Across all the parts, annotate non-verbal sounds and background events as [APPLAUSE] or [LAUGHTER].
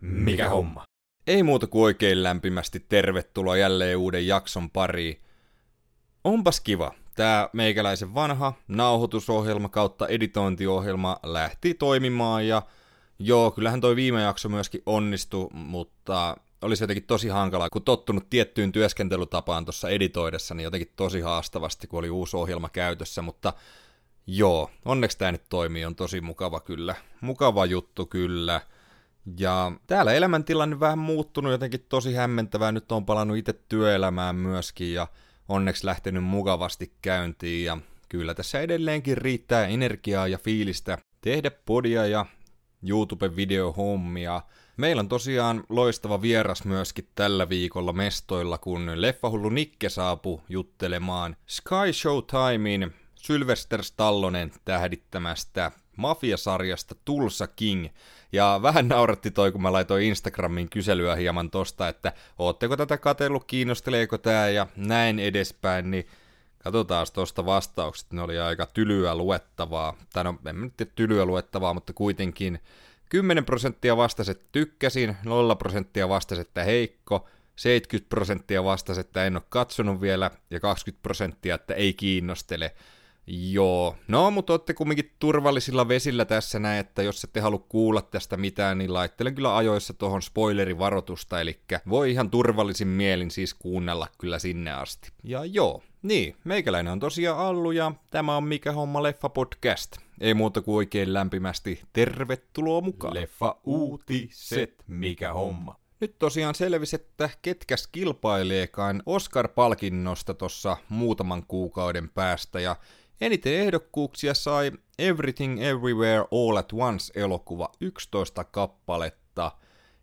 Mikä homma? Ei muuta kuin oikein lämpimästi tervetuloa jälleen uuden jakson pariin. Onpas kiva. Tää meikäläisen vanha nauhoitusohjelma kautta editointiohjelma lähti toimimaan ja joo, kyllähän toi viime jakso myöskin onnistui, mutta oli se jotenkin tosi hankala, kun tottunut tiettyyn työskentelytapaan tuossa editoidessa, niin jotenkin tosi haastavasti, kun oli uusi ohjelma käytössä, mutta joo, onneksi tämä nyt toimii, on tosi mukava kyllä. Mukava juttu kyllä. Ja täällä elämäntilanne vähän muuttunut jotenkin tosi hämmentävää. Nyt on palannut itse työelämään myöskin ja onneksi lähtenyt mukavasti käyntiin. Ja kyllä tässä edelleenkin riittää energiaa ja fiilistä tehdä podia ja YouTube-videohommia. Meillä on tosiaan loistava vieras myöskin tällä viikolla mestoilla, kun Leffahullu Nikke saapui juttelemaan Sky Showtimein Sylvester Stallonen tähdittämästä mafiasarjasta Tulsa King. Ja vähän nauratti toi, kun mä laitoin Instagramiin kyselyä hieman tosta, että ootteko tätä katellut, kiinnosteleeko tää ja näin edespäin, niin katsotaan tosta vastaukset, ne oli aika tylyä luettavaa. Tai no, en nyt tiedä tylyä luettavaa, mutta kuitenkin 10 prosenttia vastasi, että tykkäsin, 0 prosenttia vastasi, että heikko, 70 prosenttia vastasi, että en ole katsonut vielä, ja 20 prosenttia, että ei kiinnostele. Joo, no mutta olette kumminkin turvallisilla vesillä tässä näin, että jos ette halua kuulla tästä mitään, niin laittelen kyllä ajoissa tuohon spoilerivaroitusta, eli voi ihan turvallisin mielin siis kuunnella kyllä sinne asti. Ja joo, niin, meikäläinen on tosiaan Allu ja tämä on Mikä homma leffa podcast. Ei muuta kuin oikein lämpimästi tervetuloa mukaan. Leffa uutiset, mikä homma. Nyt tosiaan selvisi, että ketkäs kilpaileekaan Oscar-palkinnosta tuossa muutaman kuukauden päästä, ja Eniten ehdokkuuksia sai Everything Everywhere All at Once-elokuva 11 kappaletta,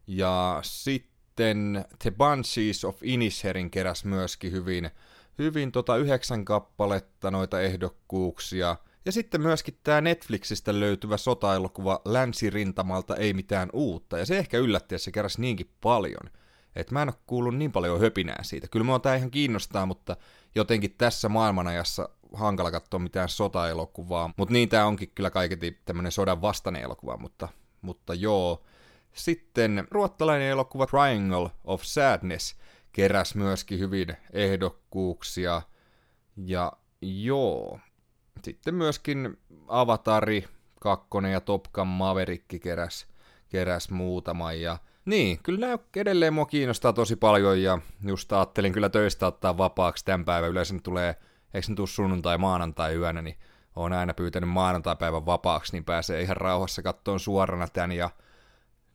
ja sitten The Banshees of Inisherin keräs myöskin hyvin, hyvin tota yhdeksän kappaletta noita ehdokkuuksia. Ja sitten myöskin tämä Netflixistä löytyvä sotaelokuva Länsirintamalta ei mitään uutta, ja se ehkä yllätti, että se keräsi niinkin paljon. että mä en ole kuullut niin paljon höpinää siitä. Kyllä mua tää ihan kiinnostaa, mutta jotenkin tässä maailmanajassa hankala katsoa mitään sota-elokuvaa, mutta niin tämä onkin kyllä kaiketi tämmöinen sodan vastainen elokuva, mutta, mutta joo. Sitten ruottalainen elokuva Triangle of Sadness keräs myöskin hyvin ehdokkuuksia, ja joo. Sitten myöskin Avatari 2 ja Top Gun Maverick keräs, keräs muutama, ja niin, kyllä nämä edelleen mua kiinnostaa tosi paljon, ja just ajattelin kyllä töistä ottaa vapaaksi tämän päivän. Yleensä tulee eikö ne tuu sunnuntai maanantai yönä, niin on aina pyytänyt maanantai-päivän vapaaksi, niin pääsee ihan rauhassa kattoon suorana tän ja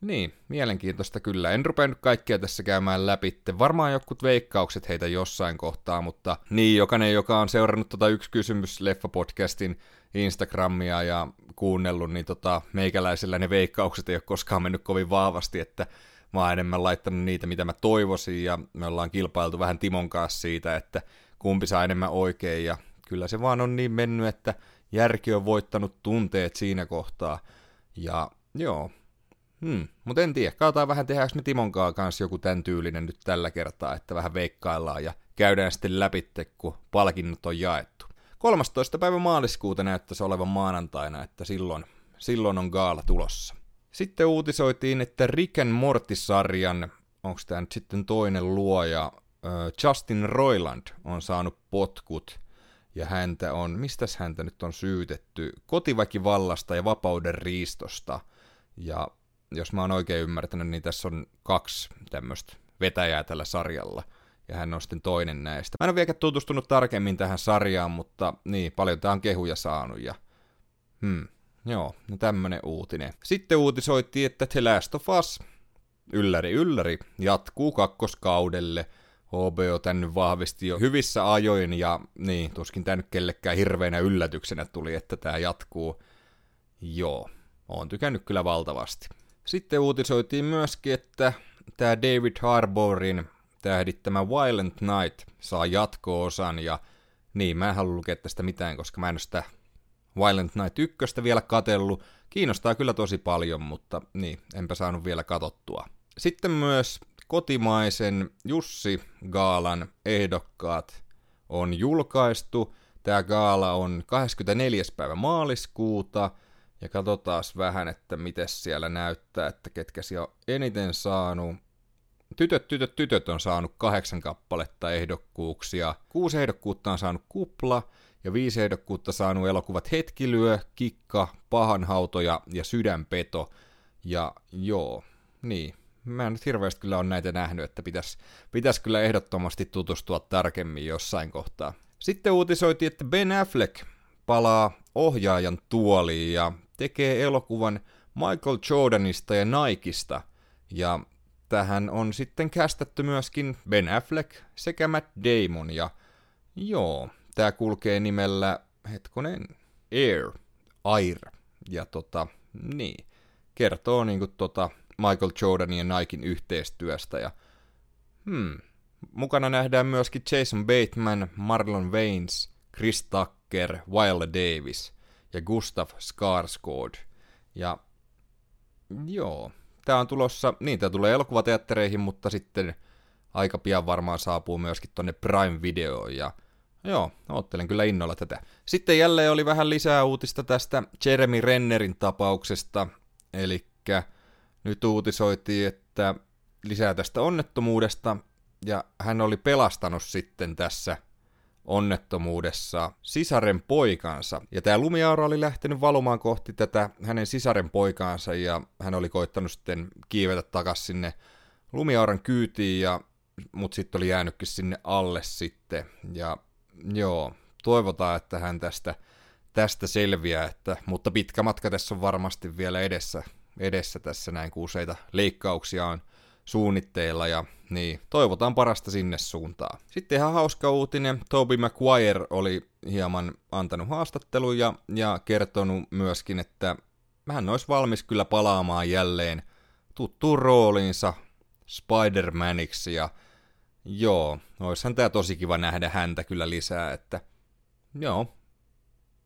niin, mielenkiintoista kyllä. En rupeannut kaikkea tässä käymään läpi. Varmaan jokut veikkaukset heitä jossain kohtaa, mutta niin, jokainen, joka on seurannut tota yksi kysymys Leffa-podcastin Instagramia ja kuunnellut, niin tota, meikäläisellä ne veikkaukset ei ole koskaan mennyt kovin vahvasti, että mä oon enemmän laittanut niitä, mitä mä toivoisin, ja me ollaan kilpailtu vähän Timon kanssa siitä, että kumpi saa enemmän oikein, ja kyllä se vaan on niin mennyt, että järki on voittanut tunteet siinä kohtaa, ja joo, hmm. mutta en tiedä, katsotaan vähän tehdäänkö me Timon kanssa joku tämän tyylinen nyt tällä kertaa, että vähän veikkaillaan ja käydään sitten läpi, kun palkinnot on jaettu. 13. päivä maaliskuuta näyttäisi olevan maanantaina, että silloin, silloin on gaala tulossa. Sitten uutisoitiin, että Rick and Morty-sarjan, onko tämä nyt sitten toinen luoja, Justin Roiland on saanut potkut ja häntä on, mistäs häntä nyt on syytetty, kotiväkivallasta ja vapauden riistosta. Ja jos mä oon oikein ymmärtänyt, niin tässä on kaksi tämmöistä vetäjää tällä sarjalla. Ja hän on sitten toinen näistä. Mä en ole vielä tutustunut tarkemmin tähän sarjaan, mutta niin, paljon tää on kehuja saanut. Ja, hmm, joo, no tämmönen uutinen. Sitten uutisoitiin, että The Last of Us, ylläri ylläri, jatkuu kakkoskaudelle – HBO tänne vahvisti jo hyvissä ajoin ja niin, tuskin nyt kellekään hirveänä yllätyksenä tuli, että tämä jatkuu. Joo, oon tykännyt kyllä valtavasti. Sitten uutisoitiin myöskin, että tämä David Harbourin tähdittämä Violent Night saa jatko-osan ja niin, mä en halua lukea tästä mitään, koska mä en ole sitä Violent Night 1 vielä katellut. Kiinnostaa kyllä tosi paljon, mutta niin, enpä saanut vielä katottua. Sitten myös kotimaisen Jussi Gaalan ehdokkaat on julkaistu. Tämä gaala on 24. päivä maaliskuuta Ja katsotaan vähän, että miten siellä näyttää, että ketkä siellä on eniten saanut. Tytöt, tytöt, tytöt on saanut kahdeksan kappaletta ehdokkuuksia. Kuusi ehdokkuutta on saanut kupla ja viisi ehdokkuutta saanut elokuvat Hetkilyö, Kikka, Pahanhautoja ja Sydänpeto. Ja joo, niin. Mä en nyt hirveästi kyllä ole näitä nähnyt, että pitäisi pitäis kyllä ehdottomasti tutustua tarkemmin jossain kohtaa. Sitten uutisoitiin, että Ben Affleck palaa ohjaajan tuoliin ja tekee elokuvan Michael Jordanista ja Nikeista. Ja tähän on sitten kästetty myöskin Ben Affleck sekä Matt Damon. Ja joo, tämä kulkee nimellä, hetkonen, Air, Air. Ja tota, niin, kertoo niinku tota Michael Jordanin ja Nikein yhteistyöstä. Ja hmm, mukana nähdään myöskin Jason Bateman, Marlon Waynes, Chris Tucker, Wilde Davis ja Gustav Skarsgård. Ja joo, tää on tulossa, niin tää tulee elokuvateattereihin, mutta sitten aika pian varmaan saapuu myöskin tonne Prime Videoon ja Joo, oottelen kyllä innolla tätä. Sitten jälleen oli vähän lisää uutista tästä Jeremy Rennerin tapauksesta, eli nyt uutisoitiin, että lisää tästä onnettomuudesta, ja hän oli pelastanut sitten tässä onnettomuudessa sisaren poikansa. Ja tämä lumiaura oli lähtenyt valumaan kohti tätä hänen sisaren poikaansa ja hän oli koittanut sitten kiivetä takaisin sinne lumiauran kyytiin, ja, mutta sitten oli jäänytkin sinne alle sitten. Ja joo, toivotaan, että hän tästä, tästä selviää, että, mutta pitkä matka tässä on varmasti vielä edessä, edessä tässä näin, kun useita leikkauksia on suunnitteilla ja niin, toivotaan parasta sinne suuntaan. Sitten ihan hauska uutinen, Toby Maguire oli hieman antanut haastatteluja ja kertonut myöskin, että hän olisi valmis kyllä palaamaan jälleen tuttuun rooliinsa Spider-Maniksi ja joo, olisihan tää tosi kiva nähdä häntä kyllä lisää, että joo,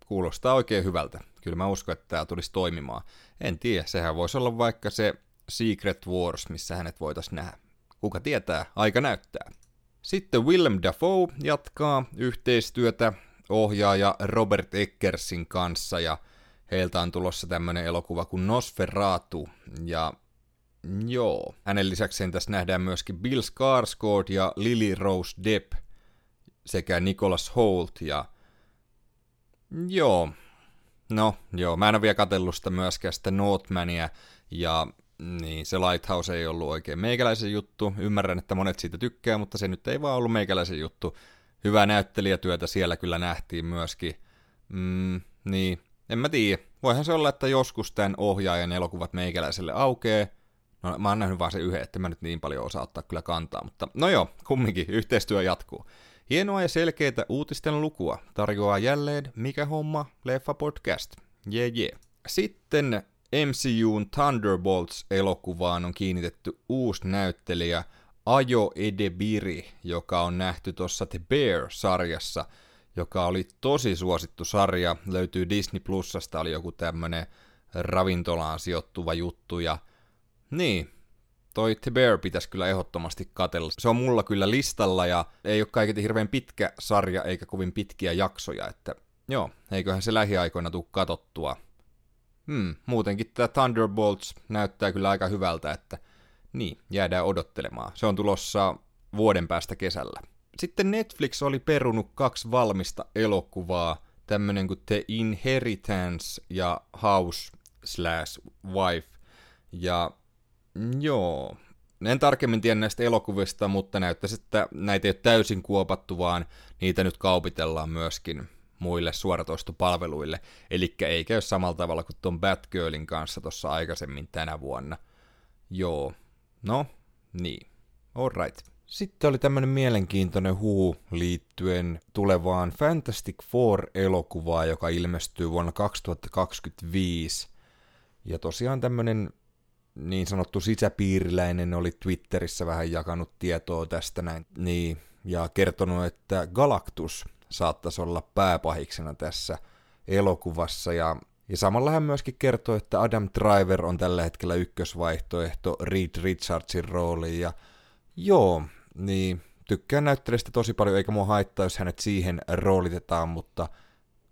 kuulostaa oikein hyvältä. Kyllä mä uskon, että tämä tulisi toimimaan. En tiedä, sehän voisi olla vaikka se Secret Wars, missä hänet voitaisiin nähdä. Kuka tietää, aika näyttää. Sitten Willem Dafoe jatkaa yhteistyötä ohjaaja Robert Eckersin kanssa ja heiltä on tulossa tämmönen elokuva kuin Nosferatu ja joo, hänen lisäkseen tässä nähdään myöskin Bill Skarsgård ja Lily Rose Depp sekä Nicholas Holt ja joo, no joo, mä en ole vielä katsellut sitä myöskään sitä Northmania ja niin, se Lighthouse ei ollut oikein meikäläisen juttu. Ymmärrän, että monet siitä tykkää, mutta se nyt ei vaan ollut meikäläisen juttu. Hyvää näyttelijätyötä siellä kyllä nähtiin myöskin. Mm, niin, en mä tiedä. Voihan se olla, että joskus tämän ohjaajan elokuvat meikäläiselle aukee. No, mä oon nähnyt vaan se yhden, että mä nyt niin paljon osaa ottaa kyllä kantaa, mutta no joo, kumminkin, yhteistyö jatkuu. Hienoa ja selkeitä uutisten lukua tarjoaa jälleen Mikä homma, leffa podcast. Jee yeah, jee. Yeah. Sitten MCUn Thunderbolts-elokuvaan on kiinnitetty uusi näyttelijä Ajo Edebiri, joka on nähty tuossa The Bear-sarjassa, joka oli tosi suosittu sarja, löytyy Disney Plusasta, oli joku tämmönen ravintolaan sijoittuva juttu, ja niin, toi The Bear pitäisi kyllä ehdottomasti katella. Se on mulla kyllä listalla, ja ei ole kaiketi hirveän pitkä sarja, eikä kovin pitkiä jaksoja, että joo, eiköhän se lähiaikoina tuu katottua. Hmm, muutenkin tämä Thunderbolts näyttää kyllä aika hyvältä, että niin, jäädään odottelemaan. Se on tulossa vuoden päästä kesällä. Sitten Netflix oli perunut kaksi valmista elokuvaa, tämmönen kuin The Inheritance ja House slash Wife. Ja joo, en tarkemmin tiedä näistä elokuvista, mutta näyttäisi, että näitä ei ole täysin kuopattu, vaan niitä nyt kaupitellaan myöskin muille suoratoistopalveluille, eli ei käy samalla tavalla kuin tuon Batgirlin kanssa tuossa aikaisemmin tänä vuonna. Joo, no, niin, alright. Sitten oli tämmönen mielenkiintoinen huu liittyen tulevaan Fantastic Four-elokuvaan, joka ilmestyy vuonna 2025. Ja tosiaan tämmönen niin sanottu sisäpiiriläinen oli Twitterissä vähän jakanut tietoa tästä näin. Niin, ja kertonut, että Galactus saattaisi olla pääpahiksena tässä elokuvassa. Ja, ja samalla hän myöskin kertoi, että Adam Driver on tällä hetkellä ykkösvaihtoehto Reed Richardsin rooliin. Ja joo, niin tykkään näyttelijästä tosi paljon, eikä mua haittaa, jos hänet siihen roolitetaan, mutta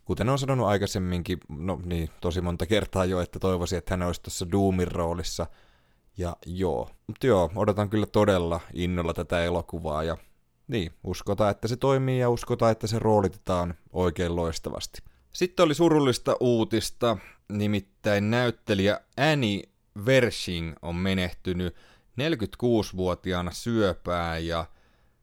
kuten on sanonut aikaisemminkin, no niin, tosi monta kertaa jo, että toivoisin, että hän olisi tuossa Doomin roolissa. Ja joo, mutta joo, odotan kyllä todella innolla tätä elokuvaa ja niin, uskotaan, että se toimii ja uskotaan, että se roolitetaan oikein loistavasti. Sitten oli surullista uutista, nimittäin näyttelijä Annie Vershing on menehtynyt 46-vuotiaana syöpään ja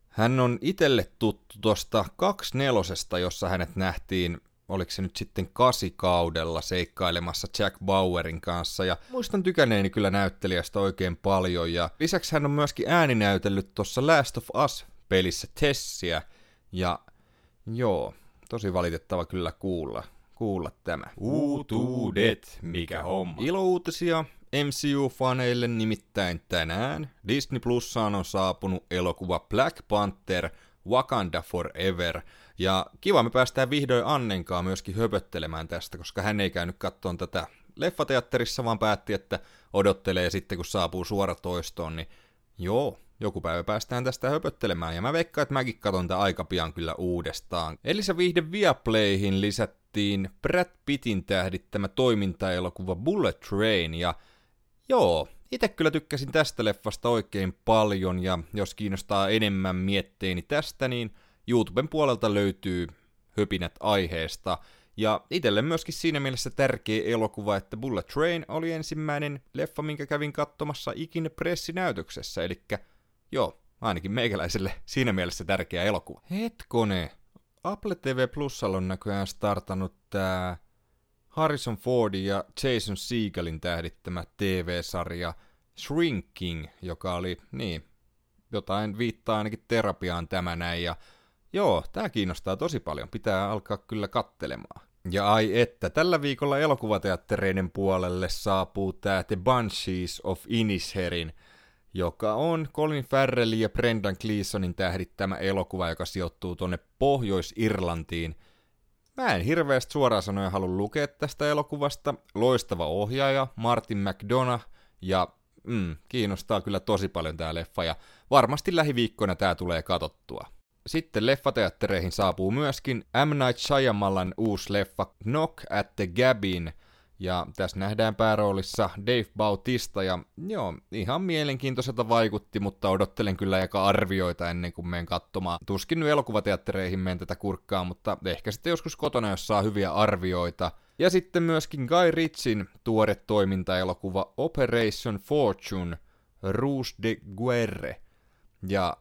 hän on itelle tuttu tuosta 24, jossa hänet nähtiin oliko se nyt sitten kasikaudella seikkailemassa Jack Bauerin kanssa, ja muistan tykänneeni kyllä näyttelijästä oikein paljon, ja lisäksi hän on myöskin ääninäytellyt tuossa Last of Us-pelissä Tessiä, ja joo, tosi valitettava kyllä kuulla, kuulla tämä. Uutuudet, mikä homma. Ilouutisia MCU-faneille nimittäin tänään Disney Plussaan on saapunut elokuva Black Panther Wakanda Forever. Ja kiva me päästään vihdoin Annenkaan myöskin höpöttelemään tästä, koska hän ei käynyt kattoon tätä leffateatterissa, vaan päätti, että odottelee sitten kun saapuu suora toistoon, niin joo, joku päivä päästään tästä höpöttelemään, ja mä veikkaan, että mäkin katon tätä aika pian kyllä uudestaan. Eli se viihde Viaplayhin lisättiin Brad Pittin tähdittämä toimintaelokuva Bullet Train, ja Joo, itse kyllä tykkäsin tästä leffasta oikein paljon, ja jos kiinnostaa enemmän mietteeni tästä, niin YouTuben puolelta löytyy höpinät aiheesta. Ja itselle myöskin siinä mielessä tärkeä elokuva, että Bullet Train oli ensimmäinen leffa, minkä kävin katsomassa ikinä pressinäytöksessä, eli joo, ainakin meikäläiselle siinä mielessä tärkeä elokuva. Hetkone, Apple TV Plusalla on näköjään startannut tää Harrison Fordin ja Jason Segelin tähdittämä TV-sarja Shrinking, joka oli, niin, jotain viittaa ainakin terapiaan tämä näin, ja joo, tämä kiinnostaa tosi paljon, pitää alkaa kyllä kattelemaan. Ja ai että, tällä viikolla elokuvateattereiden puolelle saapuu tämä The Banshees of Inisherin, joka on Colin Farrellin ja Brendan Gleesonin tähdittämä elokuva, joka sijoittuu tuonne Pohjois-Irlantiin – Mä en hirveästi suoraan sanoen halua lukea tästä elokuvasta. Loistava ohjaaja, Martin McDonough, ja mm, kiinnostaa kyllä tosi paljon tää leffa, ja varmasti lähiviikkoina tää tulee katottua. Sitten leffateattereihin saapuu myöskin M. Night Shyamalan uusi leffa Knock at the Gabin, ja tässä nähdään pääroolissa Dave Bautista, ja joo, ihan mielenkiintoiselta vaikutti, mutta odottelen kyllä aika arvioita ennen kuin menen katsomaan. Tuskin nyt elokuvateattereihin menen tätä kurkkaa, mutta ehkä sitten joskus kotona, jos saa hyviä arvioita. Ja sitten myöskin Guy Ritchin tuore toimintaelokuva Operation Fortune, Rouge de Guerre. Ja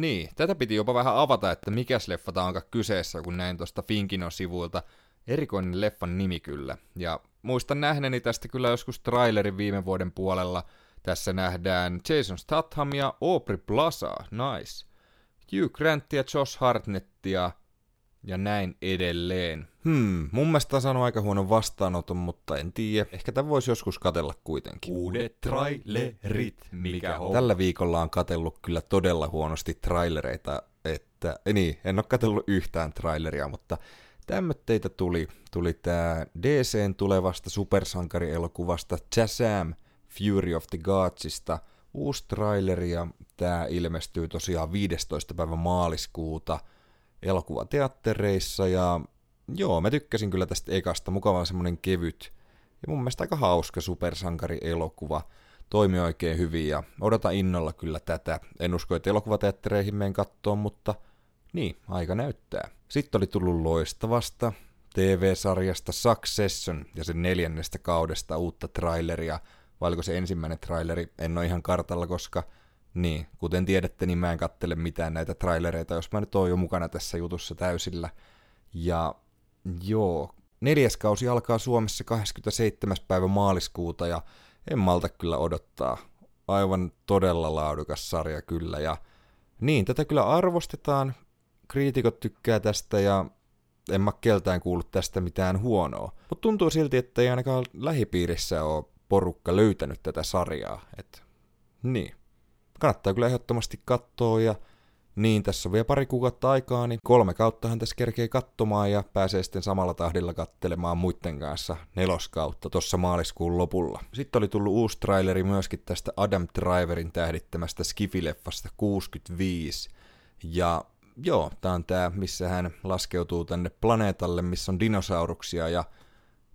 niin, tätä piti jopa vähän avata, että mikäs leffa tämä onkaan kyseessä, kun näin tuosta Finkinon sivuilta – erikoinen leffan nimi kyllä. Ja muistan nähneeni tästä kyllä joskus trailerin viime vuoden puolella. Tässä nähdään Jason Statham ja Aubrey Plaza, nice. Hugh Grantia, Josh Hartnettia ja näin edelleen. Hmm, mun mielestä on saanut aika huonon vastaanoton, mutta en tiedä. Ehkä tämä voisi joskus katella kuitenkin. Uudet trailerit, mikä on. Tällä viikolla on katellut kyllä todella huonosti trailereita, että, niin, en ole katellut yhtään traileria, mutta tämmötteitä tuli. Tuli tää DCn tulevasta supersankarielokuvasta Shazam Fury of the Godsista uusi traileri ja tää ilmestyy tosiaan 15. päivä maaliskuuta elokuvateattereissa ja joo, mä tykkäsin kyllä tästä ekasta, mukava semmonen kevyt ja mun mielestä aika hauska supersankarielokuva. Toimi oikein hyvin ja odota innolla kyllä tätä. En usko, että elokuvateattereihin menen kattoon, mutta niin, aika näyttää. Sitten oli tullut loistavasta TV-sarjasta Succession ja sen neljännestä kaudesta uutta traileria. Vai oliko se ensimmäinen traileri? En ole ihan kartalla, koska niin, kuten tiedätte, niin mä en kattele mitään näitä trailereita, jos mä nyt oon jo mukana tässä jutussa täysillä. Ja joo, neljäs kausi alkaa Suomessa 27. päivä maaliskuuta ja en malta kyllä odottaa. Aivan todella laadukas sarja kyllä ja niin, tätä kyllä arvostetaan kriitikot tykkää tästä ja en mä keltään kuullut tästä mitään huonoa. Mutta tuntuu silti, että ei ainakaan lähipiirissä ole porukka löytänyt tätä sarjaa. Et, niin. Kannattaa kyllä ehdottomasti katsoa ja niin, tässä on vielä pari kuukautta aikaa, niin kolme kauttahan tässä kerkee katsomaan ja pääsee sitten samalla tahdilla kattelemaan muiden kanssa neloskautta tuossa maaliskuun lopulla. Sitten oli tullut uusi traileri myöskin tästä Adam Driverin tähdittämästä Skifileffasta 65. Ja joo, tää on tää, missä hän laskeutuu tänne planeetalle, missä on dinosauruksia ja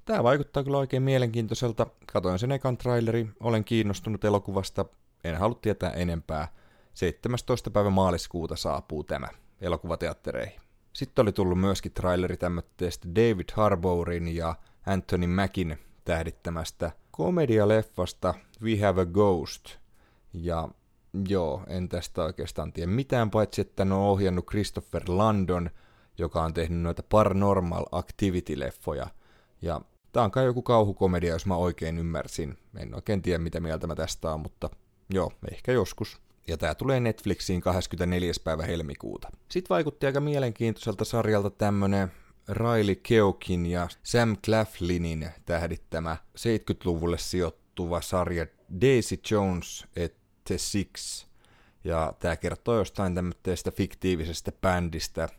Tää vaikuttaa kyllä oikein mielenkiintoiselta. Katoin sen ekan traileri, olen kiinnostunut elokuvasta, en halua tietää enempää. 17. päivä maaliskuuta saapuu tämä elokuvateattereihin. Sitten oli tullut myöskin traileri tämmöistä David Harbourin ja Anthony Mackin tähdittämästä komedialeffasta We Have a Ghost. Ja joo, en tästä oikeastaan tiedä mitään, paitsi että ne on ohjannut Christopher Landon, joka on tehnyt noita Paranormal Activity-leffoja. Ja tää on kai joku kauhukomedia, jos mä oikein ymmärsin. En oikein tiedä, mitä mieltä mä tästä on, mutta joo, ehkä joskus. Ja tää tulee Netflixiin 24. päivä helmikuuta. Sitten vaikutti aika mielenkiintoiselta sarjalta tämmönen Riley Keokin ja Sam Claflinin tähdittämä 70-luvulle sijoittuva sarja Daisy Jones et The Six. Ja tämä kertoo jostain tämmöistä fiktiivisestä bändistä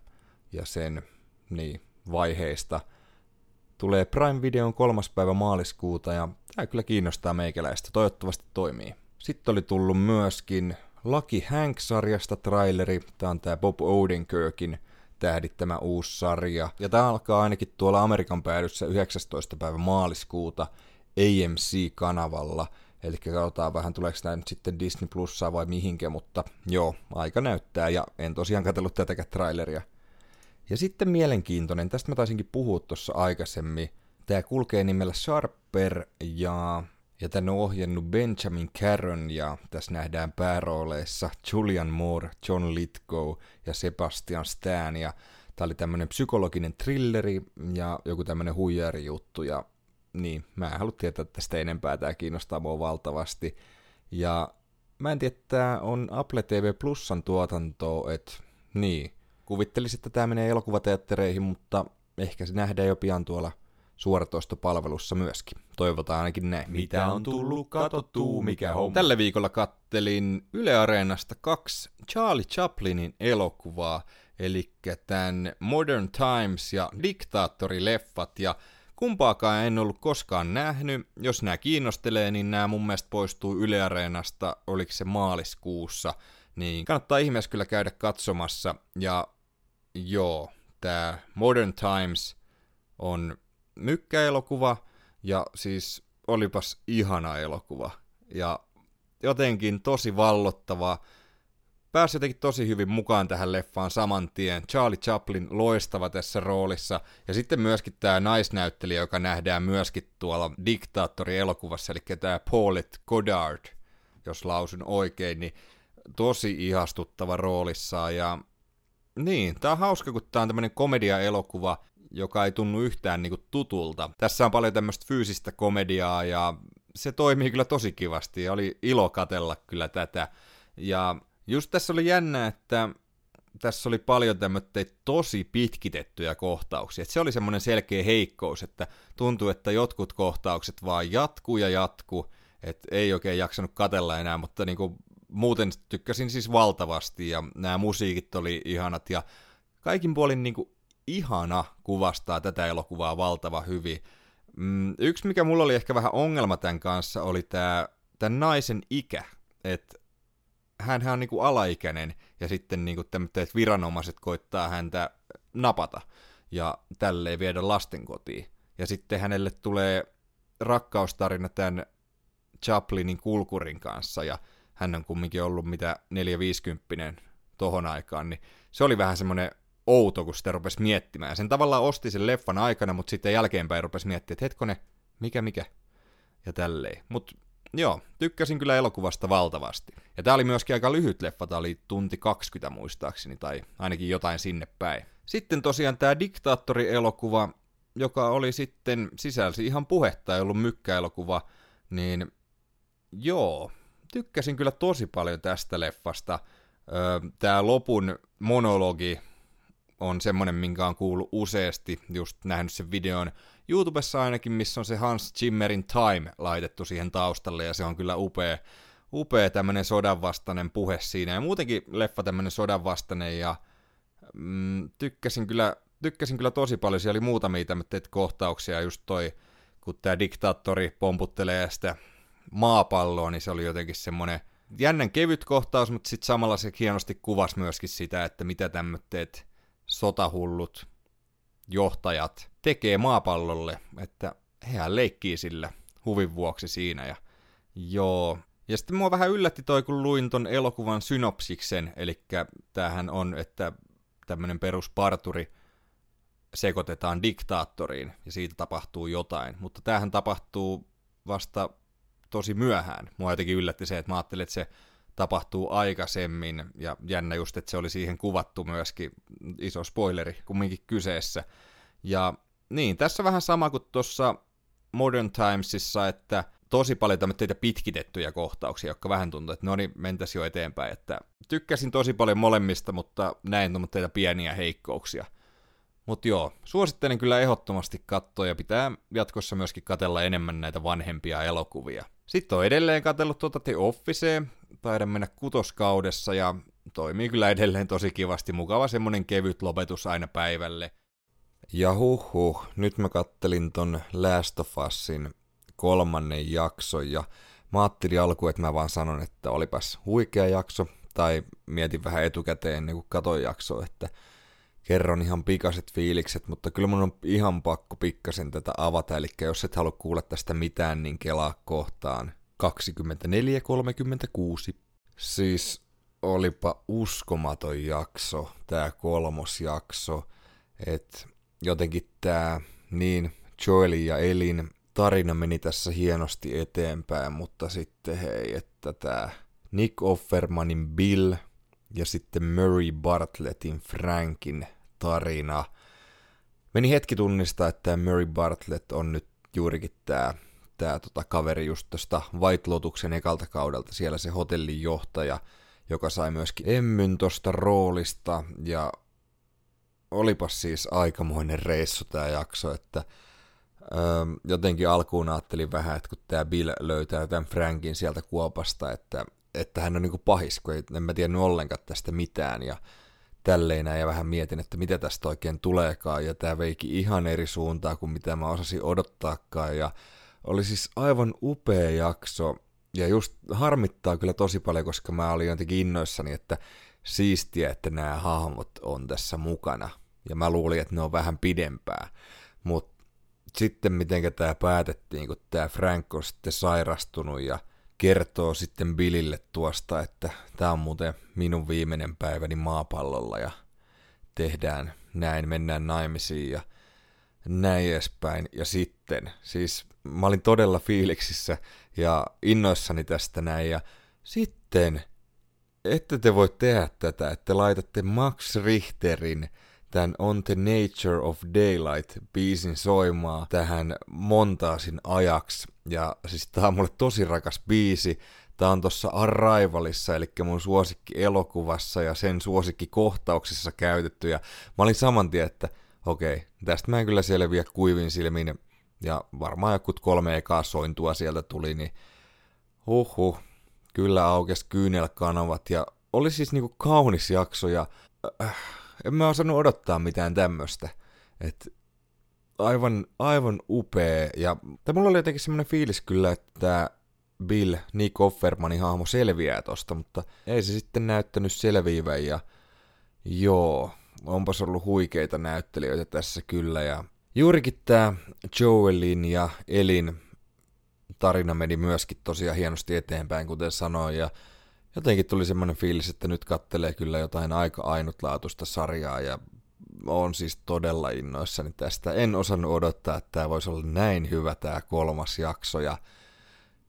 ja sen niin, vaiheista. Tulee Prime Videon kolmas päivä maaliskuuta ja tämä kyllä kiinnostaa meikäläistä. Toivottavasti toimii. Sitten oli tullut myöskin Lucky Hank-sarjasta traileri. Tämä on tämä Bob Odenkirkin tähdittämä uusi sarja. Ja tämä alkaa ainakin tuolla Amerikan päädyssä 19. päivä maaliskuuta AMC-kanavalla. Eli katsotaan vähän, tuleeko tämä nyt sitten Disney Plussaa vai mihinkä, mutta joo, aika näyttää, ja en tosiaan katsellut tätäkään traileria. Ja sitten mielenkiintoinen, tästä mä taisinkin puhua tuossa aikaisemmin, tämä kulkee nimellä Sharper, ja, ja tänne on ohjannut Benjamin Caron, ja tässä nähdään päärooleissa Julian Moore, John Lithgow ja Sebastian Stan, ja Tämä oli tämmönen psykologinen thrilleri ja joku tämmönen huijarijuttu ja niin, mä en halua tietää tästä enempää, tämä kiinnostaa mua valtavasti. Ja mä en tiedä, että on Apple TV Plusan tuotanto, että niin, kuvittelisin, että tämä menee elokuvateattereihin, mutta ehkä se nähdään jo pian tuolla suoratoistopalvelussa myöskin. Toivotaan ainakin näin. Mitä on tullut katottuu, mikä homma? Tällä viikolla kattelin Yle Areenasta kaksi Charlie Chaplinin elokuvaa, eli tämän Modern Times ja Diktaattori-leffat, ja Kumpaakaan en ollut koskaan nähnyt. Jos nämä kiinnostelee, niin nämä mun mielestä poistuu Yle Areenasta, oliko se maaliskuussa. Niin kannattaa ihmeessä kyllä käydä katsomassa. Ja joo, tämä Modern Times on mykkäelokuva, ja siis olipas ihana elokuva. Ja jotenkin tosi vallottava pääsi jotenkin tosi hyvin mukaan tähän leffaan saman tien. Charlie Chaplin loistava tässä roolissa. Ja sitten myöskin tämä naisnäyttelijä, joka nähdään myöskin tuolla Diktaattori-elokuvassa, eli tämä Paulette Goddard, jos lausun oikein, niin tosi ihastuttava roolissaan. Ja niin, tää on hauska, kun tää on tämmönen komedia-elokuva, joka ei tunnu yhtään niinku tutulta. Tässä on paljon tämmöistä fyysistä komediaa ja se toimii kyllä tosi kivasti ja oli ilo katella kyllä tätä. Ja Just tässä oli jännä, että tässä oli paljon tämmöitä tosi pitkitettyjä kohtauksia. Et se oli semmoinen selkeä heikkous, että tuntuu, että jotkut kohtaukset vaan jatkuu ja jatkuu, että ei oikein jaksanut katella enää, mutta niinku, muuten tykkäsin siis valtavasti ja nämä musiikit oli ihanat ja kaikin puolin niinku, ihana kuvastaa tätä elokuvaa valtava hyvin. Mm, yksi, mikä mulla oli ehkä vähän ongelma tämän kanssa, oli tämä tämän naisen ikä. Että hän on niinku alaikäinen ja sitten niinku tämmöiset viranomaiset koittaa häntä napata ja tälleen viedä lasten kotiin. Ja sitten hänelle tulee rakkaustarina tämän Chaplinin kulkurin kanssa ja hän on kumminkin ollut mitä 450 tohon aikaan, niin se oli vähän semmoinen outo, kun sitä rupesi miettimään. Sen tavallaan osti sen leffan aikana, mutta sitten jälkeenpäin rupesi miettimään, että hetkone, mikä mikä, ja tälleen. Mutta Joo, tykkäsin kyllä elokuvasta valtavasti. Ja tää oli myöskin aika lyhyt leffa, tää oli tunti 20 muistaakseni, tai ainakin jotain sinne päin. Sitten tosiaan tämä Diktaattori-elokuva, joka oli sitten, sisälsi ihan puhetta, ei ollut mykkäelokuva, niin joo, tykkäsin kyllä tosi paljon tästä leffasta. Öö, tämä lopun monologi on semmonen, minkä on kuullut useasti, just nähnyt sen videon YouTubessa ainakin, missä on se Hans Zimmerin Time laitettu siihen taustalle, ja se on kyllä upea, upea tämmönen sodanvastainen puhe siinä, ja muutenkin leffa tämmönen sodanvastainen, ja mm, tykkäsin, kyllä, tykkäsin kyllä tosi paljon, siellä oli muutamia tämmöitä kohtauksia, just toi, kun tämä diktaattori pomputtelee sitä maapalloa, niin se oli jotenkin semmonen jännän kevyt kohtaus, mutta sitten samalla se hienosti kuvasi myöskin sitä, että mitä tämmöitteet sotahullut johtajat tekee maapallolle, että hehän leikkii sillä huvin vuoksi siinä. Ja joo, ja sitten mua vähän yllätti toi, kun luin ton elokuvan synopsiksen, eli tämähän on, että tämmöinen perusparturi sekoitetaan diktaattoriin ja siitä tapahtuu jotain. Mutta tämähän tapahtuu vasta tosi myöhään. Mua jotenkin yllätti se, että mä ajattelin, että se tapahtuu aikaisemmin, ja jännä just, että se oli siihen kuvattu myöskin, iso spoileri kumminkin kyseessä. Ja niin, tässä vähän sama kuin tuossa Modern Timesissa, että tosi paljon tämmöitä pitkitettyjä kohtauksia, jotka vähän tuntuu, että no niin, mentäisi jo eteenpäin. Että tykkäsin tosi paljon molemmista, mutta näin tämmöitä pieniä heikkouksia. Mutta joo, suosittelen kyllä ehdottomasti katsoa ja pitää jatkossa myöskin katella enemmän näitä vanhempia elokuvia. Sitten on edelleen katsellut tuota The Officea, taidan mennä kutoskaudessa ja toimii kyllä edelleen tosi kivasti, mukava semmonen kevyt lopetus aina päivälle. Ja huh, huh nyt mä kattelin ton Last of Usin kolmannen jakson ja mä ajattelin alkuun, että mä vaan sanon, että olipas huikea jakso, tai mietin vähän etukäteen ennen kuin katoin jaksoa, että kerron ihan pikaset fiilikset, mutta kyllä mun on ihan pakko pikkasen tätä avata, eli jos et halua kuulla tästä mitään, niin kelaa kohtaan 24.36. Siis olipa uskomaton jakso, tää kolmosjakso, että jotenkin tää niin Joeli ja Elin tarina meni tässä hienosti eteenpäin, mutta sitten hei, että tää Nick Offermanin Bill ja sitten Murray Bartlettin Frankin tarina. Meni hetki tunnistaa, että tämä Murray Bartlett on nyt juurikin tämä tää tota kaveri just tuosta White Lotuksen ekalta kaudelta, siellä se hotellin johtaja, joka sai myöskin emmyn tosta roolista, ja olipas siis aikamoinen reissu tämä jakso, että öö, jotenkin alkuun ajattelin vähän, että kun tämä Bill löytää tämän Frankin sieltä kuopasta, että, että hän on niinku pahis, kun en mä tiennyt ollenkaan tästä mitään, ja tälleen ja vähän mietin, että mitä tästä oikein tuleekaan, ja tämä veiki ihan eri suuntaan kuin mitä mä osasin odottaakaan, ja oli siis aivan upea jakso, ja just harmittaa kyllä tosi paljon, koska mä olin jotenkin innoissani, että siistiä, että nämä hahmot on tässä mukana, ja mä luulin, että ne on vähän pidempää, mutta sitten miten tämä päätettiin, kun tämä Frank on sitten sairastunut ja kertoo sitten Billille tuosta, että tämä on muuten minun viimeinen päiväni maapallolla ja tehdään näin, mennään naimisiin ja näin edespäin. Ja sitten, siis mä olin todella fiiliksissä ja innoissani tästä näin ja sitten, ette te voi tehdä tätä, että laitatte Max Richterin tämän On the Nature of Daylight biisin soimaa tähän montaasin ajaksi. Ja siis tää on mulle tosi rakas biisi. Tää on tossa Arrivalissa, eli mun suosikki elokuvassa ja sen suosikki kohtauksissa käytetty. Ja mä olin saman tien, että okei, tästä mä en kyllä selviä kuivin silmin. Ja varmaan joku kolme ekaa sointua sieltä tuli, niin huhhuh, kyllä aukes kyynelkanavat. Ja oli siis niinku kaunis jakso ja... Äh, en mä osannut odottaa mitään tämmöstä. Et aivan, aivan upea. Ja tai mulla oli jotenkin semmoinen fiilis kyllä, että Bill, Nick Offermanin hahmo selviää tosta, mutta ei se sitten näyttänyt selviävän ja joo, onpas ollut huikeita näyttelijöitä tässä kyllä. Ja juurikin tämä Joelin ja Elin tarina meni myöskin tosiaan hienosti eteenpäin, kuten sanoin, ja jotenkin tuli semmoinen fiilis, että nyt kattelee kyllä jotain aika ainutlaatuista sarjaa. Ja on siis todella innoissani tästä. En osannut odottaa, että tämä voisi olla näin hyvä tämä kolmas jakso. Ja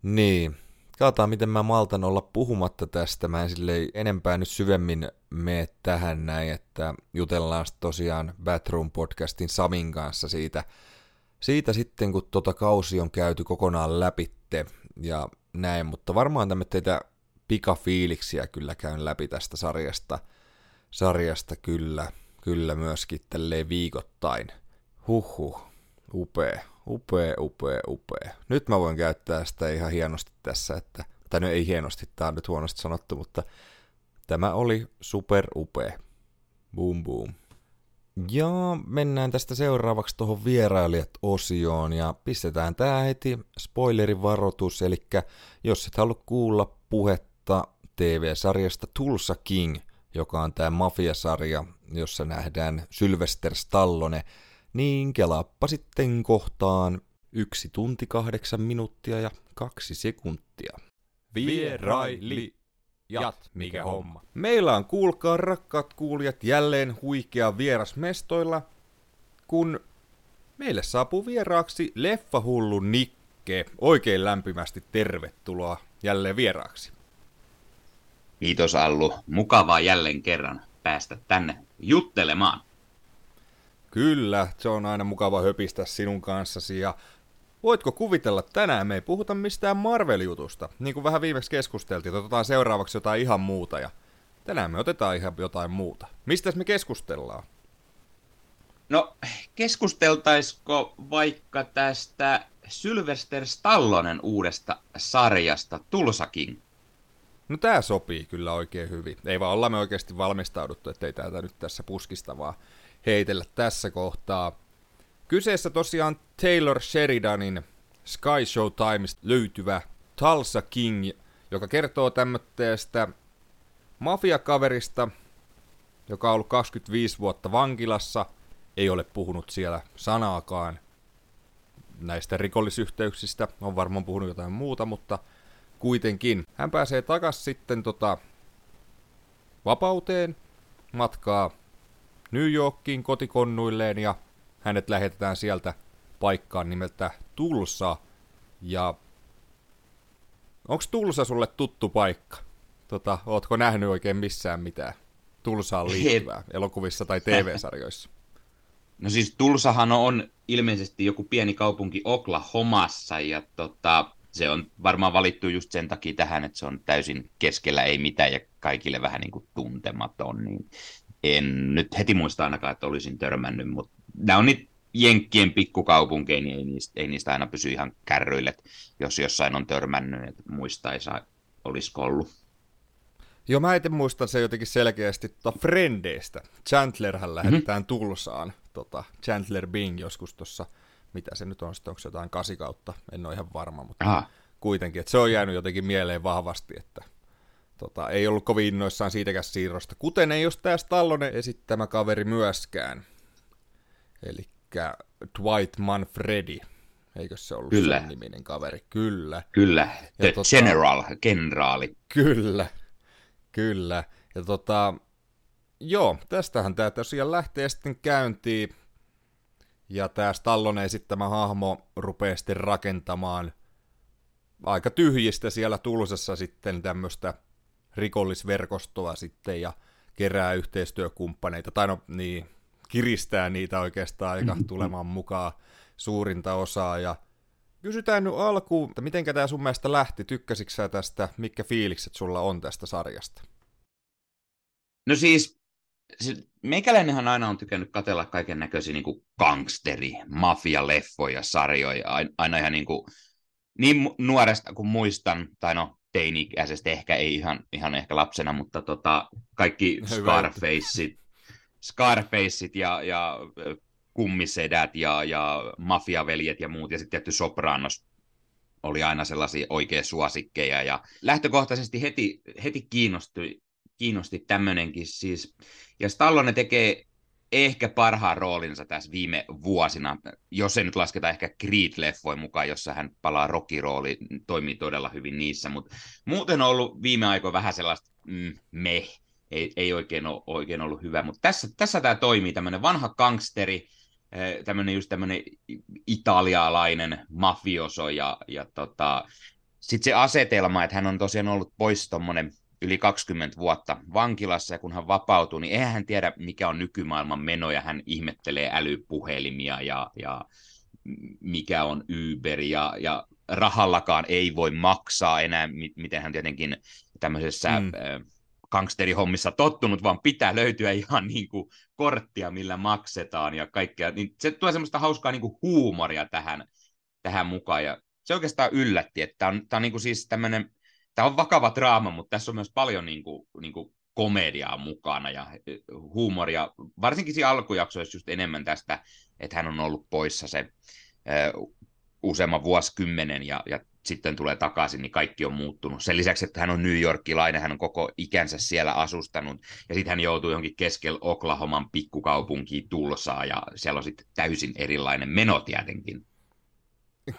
niin, katsotaan miten mä maltan olla puhumatta tästä. Mä en sille enempää nyt syvemmin mene tähän näin, että jutellaan tosiaan Batroom podcastin Samin kanssa siitä, siitä sitten, kun tota kausi on käyty kokonaan läpitte ja näin, mutta varmaan tämmöitä pikafiiliksiä kyllä käyn läpi tästä sarjasta, sarjasta kyllä, kyllä myöskin tälleen viikoittain. Huhhuh, upea, upea, upea, upea. Nyt mä voin käyttää sitä ihan hienosti tässä, että, tai no ei hienosti, tää on nyt huonosti sanottu, mutta tämä oli super upea. Boom boom. Ja mennään tästä seuraavaksi tuohon vierailijat-osioon ja pistetään tää heti spoilerin varoitus, eli jos et halua kuulla puhetta TV-sarjasta Tulsa King, joka on tämä mafiasarja, jossa nähdään Sylvester Stallone, niin kelaappa sitten kohtaan yksi tunti kahdeksan minuuttia ja kaksi sekuntia. Vieraili. Jat, mikä homma. Meillä on, kuulkaa rakkaat kuulijat, jälleen huikea vieras mestoilla, kun meille saapuu vieraaksi leffahullu Nikke. Oikein lämpimästi tervetuloa jälleen vieraaksi. Kiitos Allu. Mukavaa jälleen kerran päästä tänne juttelemaan. Kyllä, se on aina mukava höpistä sinun kanssasi ja voitko kuvitella tänään me ei puhuta mistään Marvel-jutusta, niin kuin vähän viimeksi keskusteltiin, otetaan seuraavaksi jotain ihan muuta ja tänään me otetaan ihan jotain muuta. Mistä me keskustellaan? No, keskusteltaisiko vaikka tästä Sylvester Stallonen uudesta sarjasta Tulsakin? No tää sopii kyllä oikein hyvin. Ei vaan olla me oikeasti valmistauduttu, ettei täältä nyt tässä puskista vaan heitellä tässä kohtaa. Kyseessä tosiaan Taylor Sheridanin Sky Show Times löytyvä Tulsa King, joka kertoo tämmöistä mafiakaverista, joka on ollut 25 vuotta vankilassa, ei ole puhunut siellä sanaakaan näistä rikollisyhteyksistä, on varmaan puhunut jotain muuta, mutta kuitenkin. Hän pääsee takas sitten tota, vapauteen, matkaa New Yorkiin kotikonnuilleen ja hänet lähetetään sieltä paikkaan nimeltä Tulsa. Ja onko Tulsa sulle tuttu paikka? Tota, ootko nähnyt oikein missään mitään Tulsaan liittyvää elokuvissa tai TV-sarjoissa? [LAUGHS] No siis Tulsahan on ilmeisesti joku pieni kaupunki Oklahomassa ja tota, se on varmaan valittu just sen takia tähän, että se on täysin keskellä ei mitään ja kaikille vähän niin kuin tuntematon, niin en nyt heti muista ainakaan, että olisin törmännyt, mutta nämä on niitä Jenkkien pikkukaupunkeja, niin ei niistä, ei niistä aina pysy ihan kärryille, jos jossain on törmännyt, että muista ei saa, olisiko ollut. Joo, mä en muista se jotenkin selkeästi tota Frendeistä. Chandlerhän lähetetään mm-hmm. Tulsaan. Tota, Chandler Bing joskus tuossa, mitä se nyt on, onko se jotain kasi kautta, en ole ihan varma, mutta Aha. kuitenkin, että se on jäänyt jotenkin mieleen vahvasti, että tota, ei ollut kovin innoissaan siitäkään siirrosta, kuten ei jos tämä Stallonen esittämä kaveri myöskään. Eli Dwight Manfredi, eikö se ollut Kyllä. sen niminen kaveri? Kyllä. Kyllä, The tota, General, kenraali. Kyllä, kyllä. Ja tota, joo, tästähän tämä tosiaan lähtee sitten käyntiin. Ja tämä Stallone esittämä hahmo rupeaa sitten rakentamaan aika tyhjistä siellä Tulsassa sitten tämmöistä rikollisverkostoa sitten ja kerää yhteistyökumppaneita, tai no niin, kiristää niitä oikeastaan aika tulemaan mukaan suurinta osaa. Ja kysytään nyt alkuun, että miten tämä sun mielestä lähti, tykkäsitkö sä tästä, mitkä fiilikset sulla on tästä sarjasta? No siis, meikäläinenhän aina on tykännyt katella kaiken näköisiä niin gangsteri, mafia-leffoja, sarjoja, aina ihan niin, kuin, niin nuoresta kuin muistan, tai no teini-ikäisestä ehkä, ei ihan, ihan ehkä lapsena, mutta tota, kaikki Scarfaceit, Scarfaceit ja, ja kummisedät ja, ja mafiaveljet ja muut, ja sitten tietty Sopranos oli aina sellaisia oikein suosikkeja, ja lähtökohtaisesti heti, heti kiinnostui, kiinnosti tämmöinenkin siis, ja Stallone tekee ehkä parhaan roolinsa tässä viime vuosina, jos ei nyt lasketa ehkä Creed-leffoin mukaan, jossa hän palaa rokirooli, toimii todella hyvin niissä, mutta muuten on ollut viime aikoina vähän sellaista mm, meh, ei, ei oikein, ole, oikein ollut hyvä, mutta tässä, tässä tämä toimii, tämmöinen vanha gangsteri, eh, tämmöinen just tämmöinen italialainen mafioso ja, ja tota, sitten se asetelma, että hän on tosiaan ollut pois tuommoinen yli 20 vuotta vankilassa ja kun hän vapautuu, niin eihän hän tiedä, mikä on nykymaailman meno ja hän ihmettelee älypuhelimia ja, ja mikä on Uber ja, ja rahallakaan ei voi maksaa enää, miten hän tietenkin tämmöisessä mm. gangsterihommissa tottunut, vaan pitää löytyä ihan niin kuin korttia, millä maksetaan ja kaikkea. Niin se tuo semmoista hauskaa niin kuin huumoria tähän, tähän mukaan ja se oikeastaan yllätti, että tämä on, tämä on niin kuin siis tämmöinen tämä on vakava draama, mutta tässä on myös paljon niin kuin, niin kuin komediaa mukana ja e, huumoria, varsinkin siinä alkujaksoissa just enemmän tästä, että hän on ollut poissa se uh, useamman vuosikymmenen ja, ja sitten tulee takaisin, niin kaikki on muuttunut. Sen lisäksi, että hän on New Yorkilainen, hän on koko ikänsä siellä asustanut, ja sitten hän joutuu johonkin keskellä Oklahoman pikkukaupunkiin Tulsaan, ja siellä on sitten täysin erilainen meno tietenkin.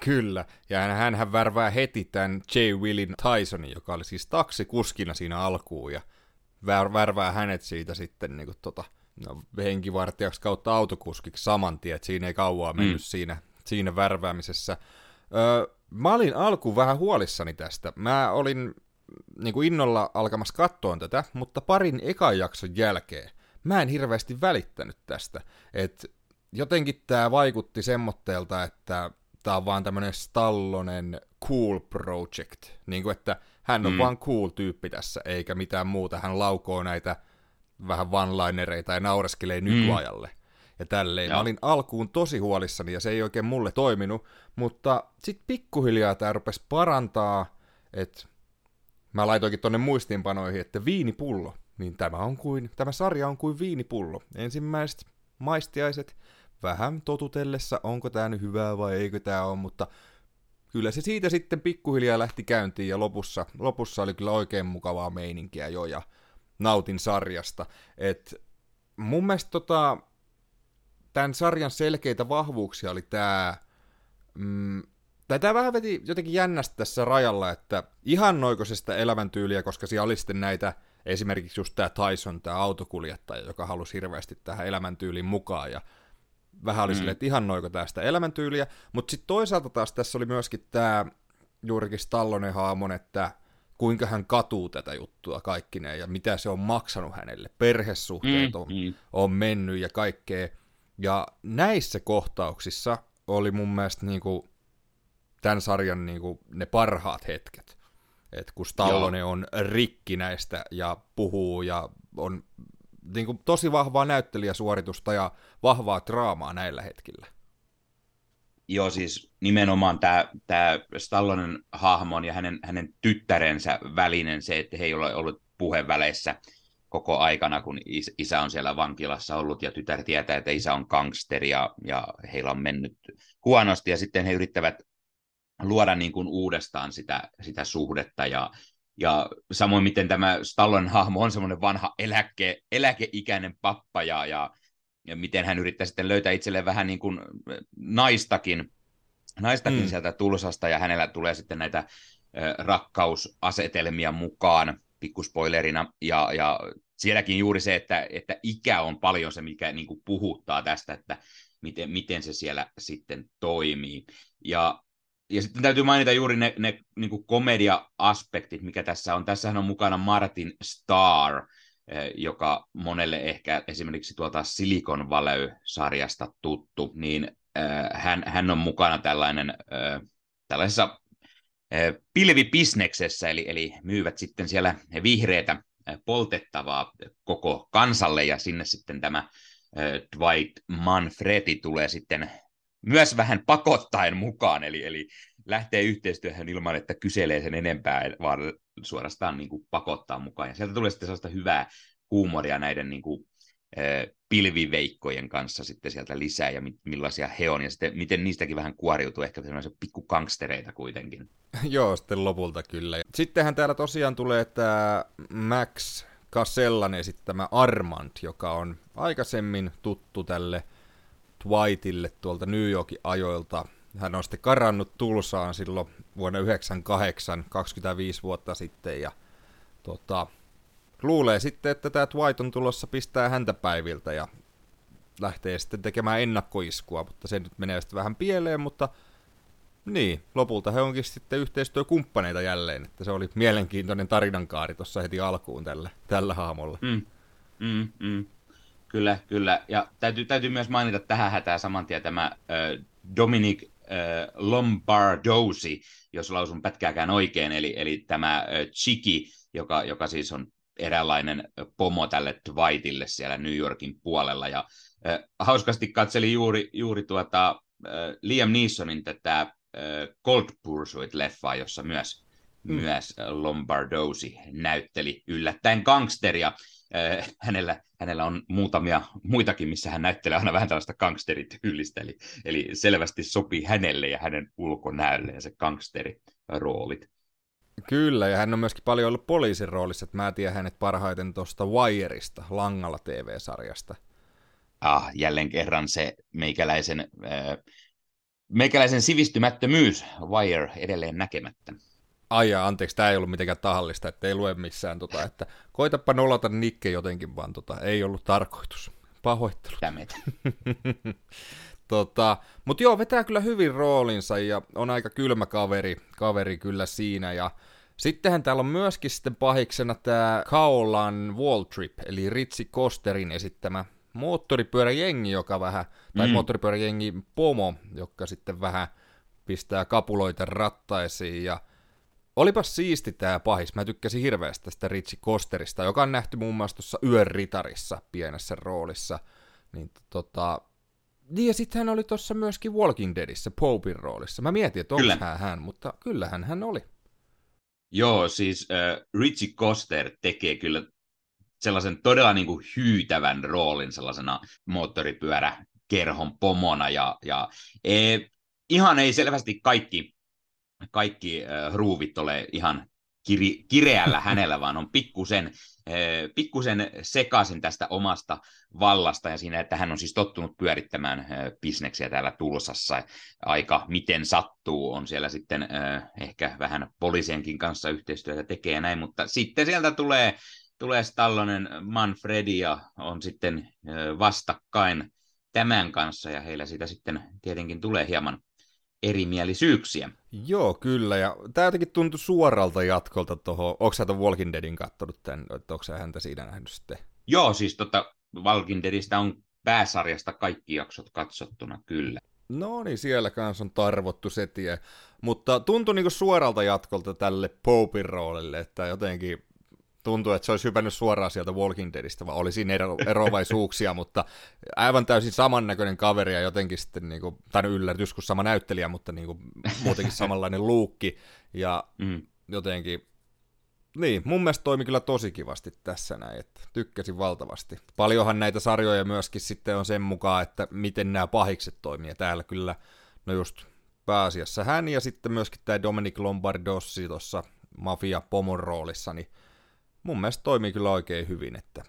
Kyllä, ja hän, hän värvää heti tämän J. Willin Tysonin, joka oli siis taksikuskina siinä alkuun, ja vär, värvää hänet siitä sitten niin kuin, tota, no, henkivartijaksi kautta autokuskiksi saman tien, että siinä ei kauaa mennyt mm. siinä, siinä värväämisessä. Öö, mä olin alkuun vähän huolissani tästä. Mä olin niin kuin innolla alkamassa kattoon tätä, mutta parin ekan jakson jälkeen mä en hirveästi välittänyt tästä. Et jotenkin tämä vaikutti semmoitteelta, että tämä on vaan tämmöinen Stallonen cool project. Niin kuin, että hän on mm. vaan cool tyyppi tässä, eikä mitään muuta. Hän laukoo näitä vähän one-linereita ja naureskelee mm. nykyajalle. Ja tälleen. Joo. Mä olin alkuun tosi huolissani ja se ei oikein mulle toiminut, mutta sitten pikkuhiljaa tämä rupesi parantaa, että mä laitoinkin tonne muistiinpanoihin, että viinipullo, niin tämä on kuin, tämä sarja on kuin viinipullo. Ensimmäiset maistiaiset, vähän totutellessa, onko tämä nyt hyvää vai eikö tämä ole, mutta kyllä se siitä sitten pikkuhiljaa lähti käyntiin ja lopussa, lopussa oli kyllä oikein mukavaa meininkiä jo ja nautin sarjasta. Et mun mielestä tota, tämän sarjan selkeitä vahvuuksia oli tämä, mm, tämä vähän veti jotenkin jännästi tässä rajalla, että ihan noikoisesta elämäntyyliä, koska siellä oli sitten näitä, esimerkiksi just tämä Tyson, tämä autokuljettaja, joka halusi hirveästi tähän elämäntyyliin mukaan, ja vähän oli mm. silleen, että ihan noiko tästä elämäntyyliä, mutta sitten toisaalta taas tässä oli myöskin tämä juurikin Stallonen haamon, että kuinka hän katuu tätä juttua kaikkineen ja mitä se on maksanut hänelle. Perhesuhteet mm, on, mm. on mennyt ja kaikkea. Ja näissä kohtauksissa oli mun mielestä niinku tämän sarjan niinku ne parhaat hetket. Et kun Stallone Joo. on rikki näistä ja puhuu ja on niinku tosi vahvaa näyttelijäsuoritusta ja vahvaa draamaa näillä hetkillä. Joo, siis nimenomaan tämä, tämä Stallonen hahmon ja hänen, hänen tyttärensä välinen se, että he ei ole ollut puheväleissä koko aikana, kun isä on siellä vankilassa ollut ja tytär tietää, että isä on gangsteri ja, ja heillä on mennyt huonosti ja sitten he yrittävät luoda niin kuin uudestaan sitä, sitä suhdetta ja, ja samoin miten tämä Stallon hahmo on semmoinen vanha eläke, eläkeikäinen pappa ja, ja, ja miten hän yrittää sitten löytää itselleen vähän niin kuin naistakin, naistakin mm. sieltä Tulsasta ja hänellä tulee sitten näitä rakkausasetelmia mukaan pikkuspoilerina ja, ja sielläkin juuri se, että, että ikä on paljon se, mikä niin kuin puhuttaa tästä, että miten, miten se siellä sitten toimii. Ja, ja sitten täytyy mainita juuri ne, ne niin komedia-aspektit, mikä tässä on. Tässähän on mukana Martin Starr, eh, joka monelle ehkä esimerkiksi tuolta Silicon Valley-sarjasta tuttu, niin äh, hän, hän on mukana tällainen, äh, tällaisessa äh, pilvibisneksessä, eli, eli myyvät sitten siellä vihreitä poltettavaa koko kansalle, ja sinne sitten tämä Dwight Manfredi tulee sitten myös vähän pakottaen mukaan, eli, eli lähtee yhteistyöhön ilman, että kyselee sen enempää, vaan suorastaan niin kuin pakottaa mukaan. Ja sieltä tulee sitten sellaista hyvää huumoria näiden niin kuin, pilviveikkojen kanssa sitten sieltä lisää ja millaisia he on ja sitten miten niistäkin vähän kuoriutuu ehkä sellaisia pikkukangstereita kuitenkin. [LAUGHS] Joo, sitten lopulta kyllä. Sittenhän täällä tosiaan tulee tämä Max Casellan esittämä Armand, joka on aikaisemmin tuttu tälle Dwightille tuolta New Yorkin ajoilta. Hän on sitten karannut Tulsaan silloin vuonna 1998, 25 vuotta sitten, ja tota, luulee sitten, että tämä Dwight on tulossa pistää häntä päiviltä ja lähtee sitten tekemään ennakkoiskua, mutta se nyt menee sitten vähän pieleen, mutta niin, lopulta he onkin sitten yhteistyökumppaneita jälleen, että se oli mielenkiintoinen tarinankaari tuossa heti alkuun tällä, tällä haamolla. Mm, mm, mm. Kyllä, kyllä. Ja täytyy, täytyy myös mainita tähän hätään saman tien tämä äh, Dominic äh, Lombardosi, jos lausun pätkääkään oikein, eli, eli tämä äh, Chiki, joka, joka siis on eräänlainen pomo tälle Dwightille siellä New Yorkin puolella. Ja äh, hauskasti katseli juuri, juuri tuota, äh, Liam Neesonin tätä äh, Cold Pursuit-leffaa, jossa myös, mm. myös Lombardosi näytteli yllättäen gangsteria. Äh, hänellä, hänellä on muutamia muitakin, missä hän näyttelee aina vähän tällaista gangsterityylistä, eli, eli selvästi sopii hänelle ja hänen ulkonäölleen se gangsteri roolit. Kyllä, ja hän on myöskin paljon ollut poliisin roolissa, että mä tiedän hänet parhaiten tuosta Wireista, Langalla TV-sarjasta. Ah, jälleen kerran se meikäläisen, äh, meikäläisen sivistymättömyys, Wire, edelleen näkemättä. Ai anteeksi, tämä ei ollut mitenkään tahallista, että ei lue missään, tota, että koitapa nolata Nikke jotenkin, vaan tota, ei ollut tarkoitus. Pahoittelu. [LAUGHS] tota, Mutta joo, vetää kyllä hyvin roolinsa ja on aika kylmä kaveri, kaveri kyllä siinä. Ja sittenhän täällä on myöskin sitten pahiksena tämä Kaolan Wall Trip, eli Ritsi Kosterin esittämä moottoripyöräjengi, joka vähän, tai mm. moottoripyöräjengi Pomo, joka sitten vähän pistää kapuloita rattaisiin ja Olipas siisti tämä pahis. Mä tykkäsin hirveästi tästä Ritsi Kosterista, joka on nähty muun muassa tuossa Yön ritarissa pienessä roolissa. Niin, tota... niin ja sitten hän oli tuossa myöskin Walking Deadissä Popin roolissa. Mä mietin, että onko hän hän, mutta kyllähän hän oli. Joo, siis äh, Richie Koster tekee kyllä sellaisen todella niin kuin hyytävän roolin sellaisena moottoripyöräkerhon pomona. Ja, ja e, ihan ei selvästi kaikki kaikki äh, ruuvit ole ihan kiri, kireällä hänellä, vaan on pikkusen, äh, pikkusen sekaisin tästä omasta vallasta ja siinä, että hän on siis tottunut pyörittämään äh, bisneksiä täällä Tulsassa. Aika miten sattuu, on siellä sitten äh, ehkä vähän poliisienkin kanssa yhteistyötä tekee näin, mutta sitten sieltä tulee, tulee Stallonen Manfredi ja on sitten vastakkain tämän kanssa ja heillä siitä sitten tietenkin tulee hieman erimielisyyksiä. Joo, kyllä, ja tämä jotenkin tuntui suoralta jatkolta tuohon, onko sä Walking Deadin kattonut tämän, että onko sä häntä siinä nähnyt sitten? Joo, siis tota, Walking Deadistä on pääsarjasta kaikki jaksot katsottuna, kyllä. No niin, siellä kanssa on tarvottu se tie. Mutta tuntui niinku suoralta jatkolta tälle Popin roolille, että jotenkin tuntuu, että se olisi hypännyt suoraan sieltä Walking Deadistä, vaan oli siinä ero, erovaisuuksia, [LAUGHS] mutta aivan täysin samannäköinen kaveri ja jotenkin sitten, niin kuin, tai no yllätys kuin sama näyttelijä, mutta niin kuin, muutenkin samanlainen [LAUGHS] luukki, ja mm. jotenkin, niin, mun mielestä toimi kyllä tosi kivasti tässä näin, että tykkäsin valtavasti. Paljonhan näitä sarjoja myöskin sitten on sen mukaan, että miten nämä pahikset toimii, ja täällä kyllä, no just pääasiassa hän ja sitten myöskin tämä Dominic Lombardossi tuossa mafia pomon roolissa, niin mun mielestä toimii kyllä oikein hyvin, että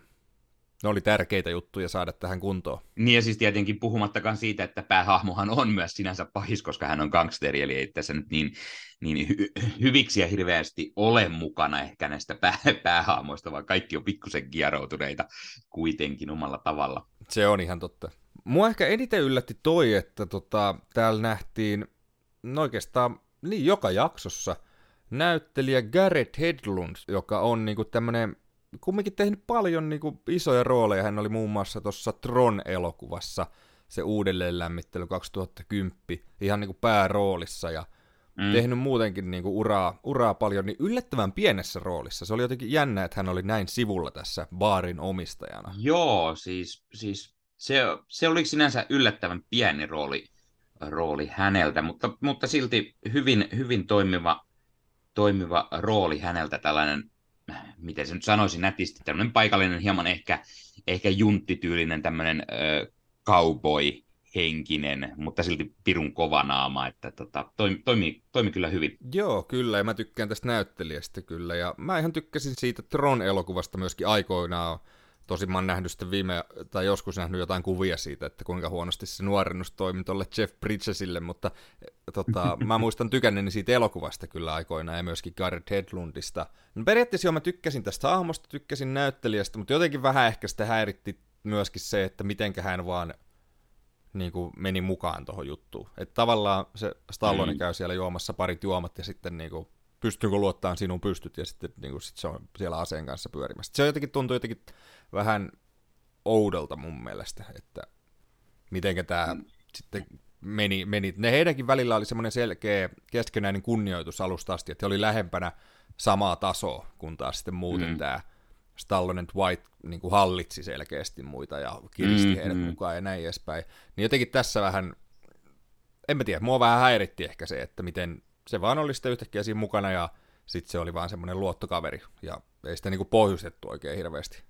ne oli tärkeitä juttuja saada tähän kuntoon. Niin ja siis tietenkin puhumattakaan siitä, että päähahmohan on myös sinänsä pahis, koska hän on gangsteri, eli ei tässä nyt niin, niin hy- hyviksiä hirveästi ole mukana ehkä näistä pää- päähahmoista, vaan kaikki on pikkusen kieroutuneita kuitenkin omalla tavalla. Se on ihan totta. Mua ehkä eniten yllätti toi, että tota, täällä nähtiin no oikeastaan niin joka jaksossa näyttelijä Garrett Hedlund, joka on niinku tämmönen kumminkin tehnyt paljon niinku isoja rooleja. Hän oli muun muassa tuossa Tron-elokuvassa se uudelleenlämmittely 2010 ihan niinku pääroolissa ja mm. tehnyt muutenkin niinku uraa, uraa paljon, niin yllättävän pienessä roolissa. Se oli jotenkin jännä, että hän oli näin sivulla tässä baarin omistajana. Joo, siis, siis se, se oli sinänsä yllättävän pieni rooli, rooli häneltä, mutta, mutta silti hyvin, hyvin toimiva toimiva rooli häneltä, tällainen, miten se nyt sanoisi nätisti, tämmöinen paikallinen, hieman ehkä, ehkä junttityylinen tämmöinen cowboy, henkinen, mutta silti pirun kova naama, että tota, toimi, toimi, toimi kyllä hyvin. Joo, kyllä, ja mä tykkään tästä näyttelijästä kyllä, ja mä ihan tykkäsin siitä Tron-elokuvasta myöskin aikoinaan, Tosin mä oon nähnyt sitten viime, tai joskus nähnyt jotain kuvia siitä, että kuinka huonosti se nuorennus toimi tuolle Jeff Bridgesille, mutta tota, [LAUGHS] mä muistan tykänneeni siitä elokuvasta kyllä aikoinaan ja myöskin Garrett Hedlundista. No periaatteessa jo mä tykkäsin tästä hahmosta, tykkäsin näyttelijästä, mutta jotenkin vähän ehkä sitä häiritti myöskin se, että mitenkä hän vaan niin kuin meni mukaan tuohon juttuun. Että tavallaan se Stallone mm. käy siellä juomassa parit juomat ja sitten niin kuin, pystyykö luottaa sinun pystyt ja sitten niin kuin, sit se on siellä aseen kanssa pyörimässä. Se jotenkin tuntuu jotenkin vähän oudolta mun mielestä, että mitenkä tämä mm. sitten meni, meni. Ne heidänkin välillä oli semmoinen selkeä keskenäinen kunnioitus alusta asti, että he oli lähempänä samaa tasoa, kun taas sitten muuten mm. tämä Stallone White niin kuin hallitsi selkeästi muita ja kiristi mm, heidät mm. mukaan ja näin edespäin. Niin jotenkin tässä vähän, en mä tiedä, mua vähän häiritti ehkä se, että miten se vaan oli sitten yhtäkkiä siinä mukana ja sitten se oli vaan semmoinen luottokaveri ja ei sitä niin kuin pohjustettu oikein hirveästi.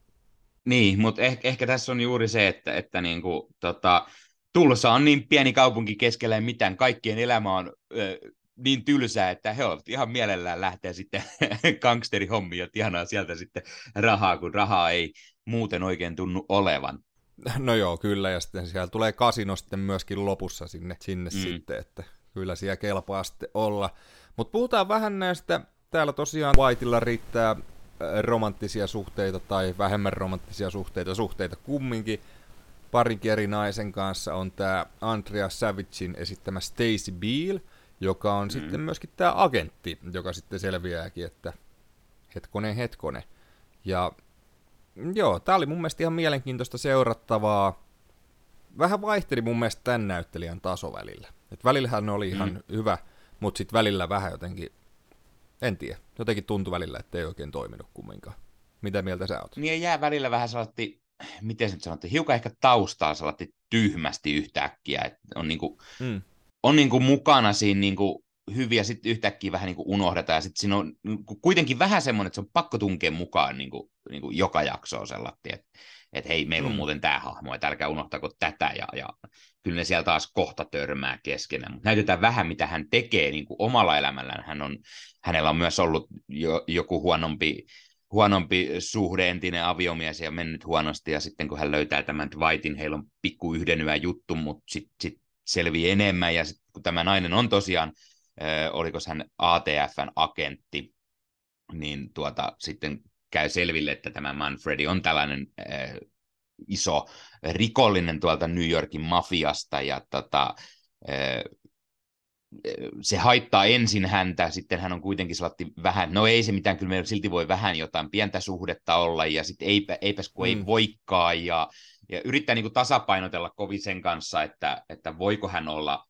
Niin, mutta ehkä, ehkä tässä on juuri se, että, että niin kuin, tota, Tulsa on niin pieni kaupunki keskellä mitään, kaikkien elämä on ö, niin tylsää, että he ovat ihan mielellään lähteä sitten [LAUGHS] gangsterihommiin ja tienaa sieltä sitten rahaa, kun rahaa ei muuten oikein tunnu olevan. No joo, kyllä, ja sitten siellä tulee kasino sitten myöskin lopussa sinne, sinne mm. sitten, että kyllä siellä kelpaa sitten olla. Mutta puhutaan vähän näistä, täällä tosiaan Whiteilla riittää äh, romanttisia suhteita tai vähemmän romanttisia suhteita, suhteita kumminkin. Parinkin eri naisen kanssa on tämä Andrea Savagein esittämä Stacy Beale, joka on mm. sitten myöskin tämä agentti, joka sitten selviääkin, että hetkone, hetkone. Ja joo, tämä oli mun mielestä ihan mielenkiintoista seurattavaa. Vähän vaihteli mun mielestä tämän näyttelijän taso välillä. Et välillähän oli ihan mm. hyvä, mutta sitten välillä vähän jotenkin, en tiedä, jotenkin tuntui välillä, että ei oikein toiminut kumminkaan. Mitä mieltä sä oot? Niin jää välillä vähän sellainen, miten se nyt sanottiin, hiukan ehkä taustaa sellainen tyhmästi yhtäkkiä, että on niinku, mm. on niinku mukana siinä niinku hyviä, sitten yhtäkkiä vähän niin kuin unohdetaan, ja sitten siinä on niinku kuitenkin vähän semmoinen, että se on pakko tunkea mukaan niin kuin, niin kuin joka jaksoa sellainen, että, että hei, meillä on mm. muuten tämä hahmo, että älkää unohtako tätä, ja, ja kyllä ne siellä taas kohta törmää keskenään, mutta näytetään vähän, mitä hän tekee niin kuin omalla elämällään. Hän on, hänellä on myös ollut jo, joku huonompi, huonompi suhde, entinen aviomies ja mennyt huonosti, ja sitten kun hän löytää tämän Dwightin, heillä on pikku yhden yön juttu, mutta sitten sit selvii enemmän, ja sitten kun tämä nainen on tosiaan, äh, oliko hän ATFn agentti, niin tuota, sitten käy selville, että tämä Manfredi on tällainen äh, iso rikollinen tuolta New Yorkin mafiasta ja tota, se haittaa ensin häntä, sitten hän on kuitenkin sellainen vähän, no ei se mitään, kyllä meillä silti voi vähän jotain pientä suhdetta olla, ja sitten eipä, eipäs kun mm. ei voikaan, ja, ja yrittää niin kuin tasapainotella kovin sen kanssa, että, että voiko hän olla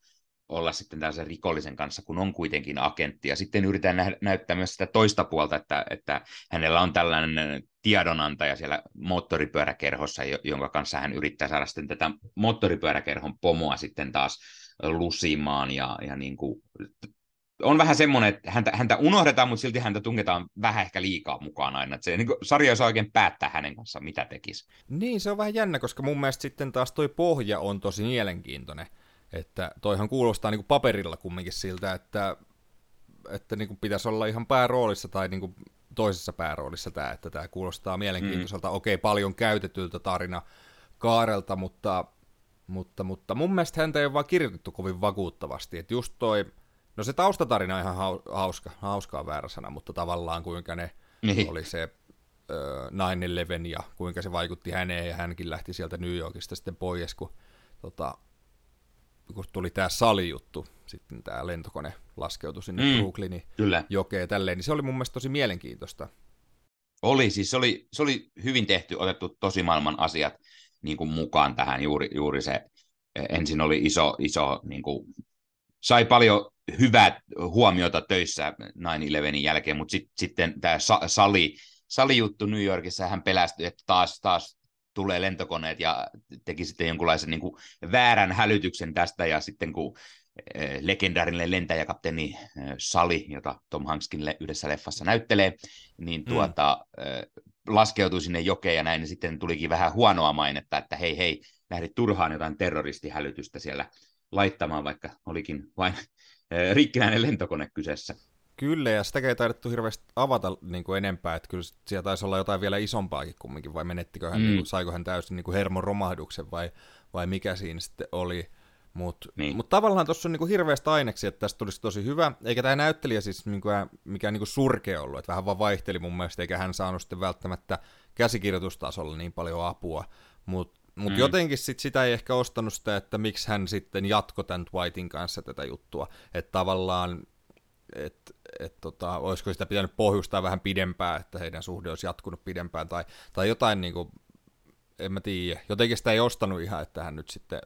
olla sitten tällaisen rikollisen kanssa, kun on kuitenkin agentti. Ja sitten yritetään nä- näyttää myös sitä toista puolta, että, että hänellä on tällainen tiedonantaja siellä moottoripyöräkerhossa, jonka kanssa hän yrittää saada sitten tätä moottoripyöräkerhon pomoa sitten taas lusimaan. Ja, ja niin kuin, on vähän semmoinen, että häntä, häntä unohdetaan, mutta silti häntä tungetaan vähän ehkä liikaa mukaan aina. Että se niin kuin, sarja saa oikein päättää hänen kanssaan, mitä tekisi. Niin, se on vähän jännä, koska mun mielestä sitten taas toi pohja on tosi mielenkiintoinen että toihan kuulostaa niin kuin paperilla kumminkin siltä, että, että niin kuin pitäisi olla ihan pääroolissa tai niin kuin toisessa pääroolissa tämä, että tämä kuulostaa mielenkiintoiselta. Mm. Okei, paljon käytetyltä tarina kaarelta, mutta, mutta, mutta mun mielestä häntä ei ole vaan kirjoitettu kovin vakuuttavasti. Että just toi, no se taustatarina on ihan hauska, hauskaa väärä sana, mutta tavallaan kuinka ne niin. oli se äh, 9-11 ja kuinka se vaikutti häneen ja hänkin lähti sieltä New Yorkista sitten pois, kun tota, kun tuli tämä salijuttu, sitten tämä lentokone laskeutui sinne mm, Brooklynin kyllä. jokeen tälleen, niin se oli mun mielestä tosi mielenkiintoista. Oli, siis se oli, se oli hyvin tehty, otettu tosi maailman asiat niin kuin mukaan tähän, juuri, juuri se, ensin oli iso, iso niin kuin, sai paljon hyvää huomiota töissä 9-11 jälkeen, mutta sit, sitten tämä sali, salijuttu New Yorkissa, hän pelästyi, että taas, taas tulee lentokoneet ja teki sitten jonkunlaisen niin kuin väärän hälytyksen tästä ja sitten kun eh, legendaarinen lentäjäkapteeni eh, Sali, jota Tom Hankskin yhdessä leffassa näyttelee, niin mm. tuota, mm. laskeutui sinne jokeen ja näin, niin sitten tulikin vähän huonoa mainetta, että hei hei, lähdit turhaan jotain terroristihälytystä siellä laittamaan, vaikka olikin vain rikkinäinen lentokone kyseessä. Kyllä, ja sitä ei taidettu hirveästi avata niin kuin enempää, että kyllä siellä taisi olla jotain vielä isompaakin kumminkin, vai menettikö hän, mm. niin kuin, saiko hän täysin niin kuin hermoromahduksen, vai, vai mikä siinä sitten oli. Mutta niin. mut tavallaan tuossa on niinku hirveästi aineksi, että tästä tulisi tosi hyvä, eikä tämä näyttelijä siis niinku, mikään niinku surkea ollut, että vähän vaan vaihteli mun mielestä, eikä hän saanut sitten välttämättä käsikirjoitustasolla niin paljon apua, mutta mut mm. jotenkin sit sitä ei ehkä ostanut sitä, että miksi hän sitten jatko tämän Whitein kanssa tätä juttua, että tavallaan että et tota, olisiko sitä pitänyt pohjustaa vähän pidempään, että heidän suhde olisi jatkunut pidempään, tai, tai jotain niin kuin, en mä tiedä, jotenkin sitä ei ostanut ihan, että hän nyt sitten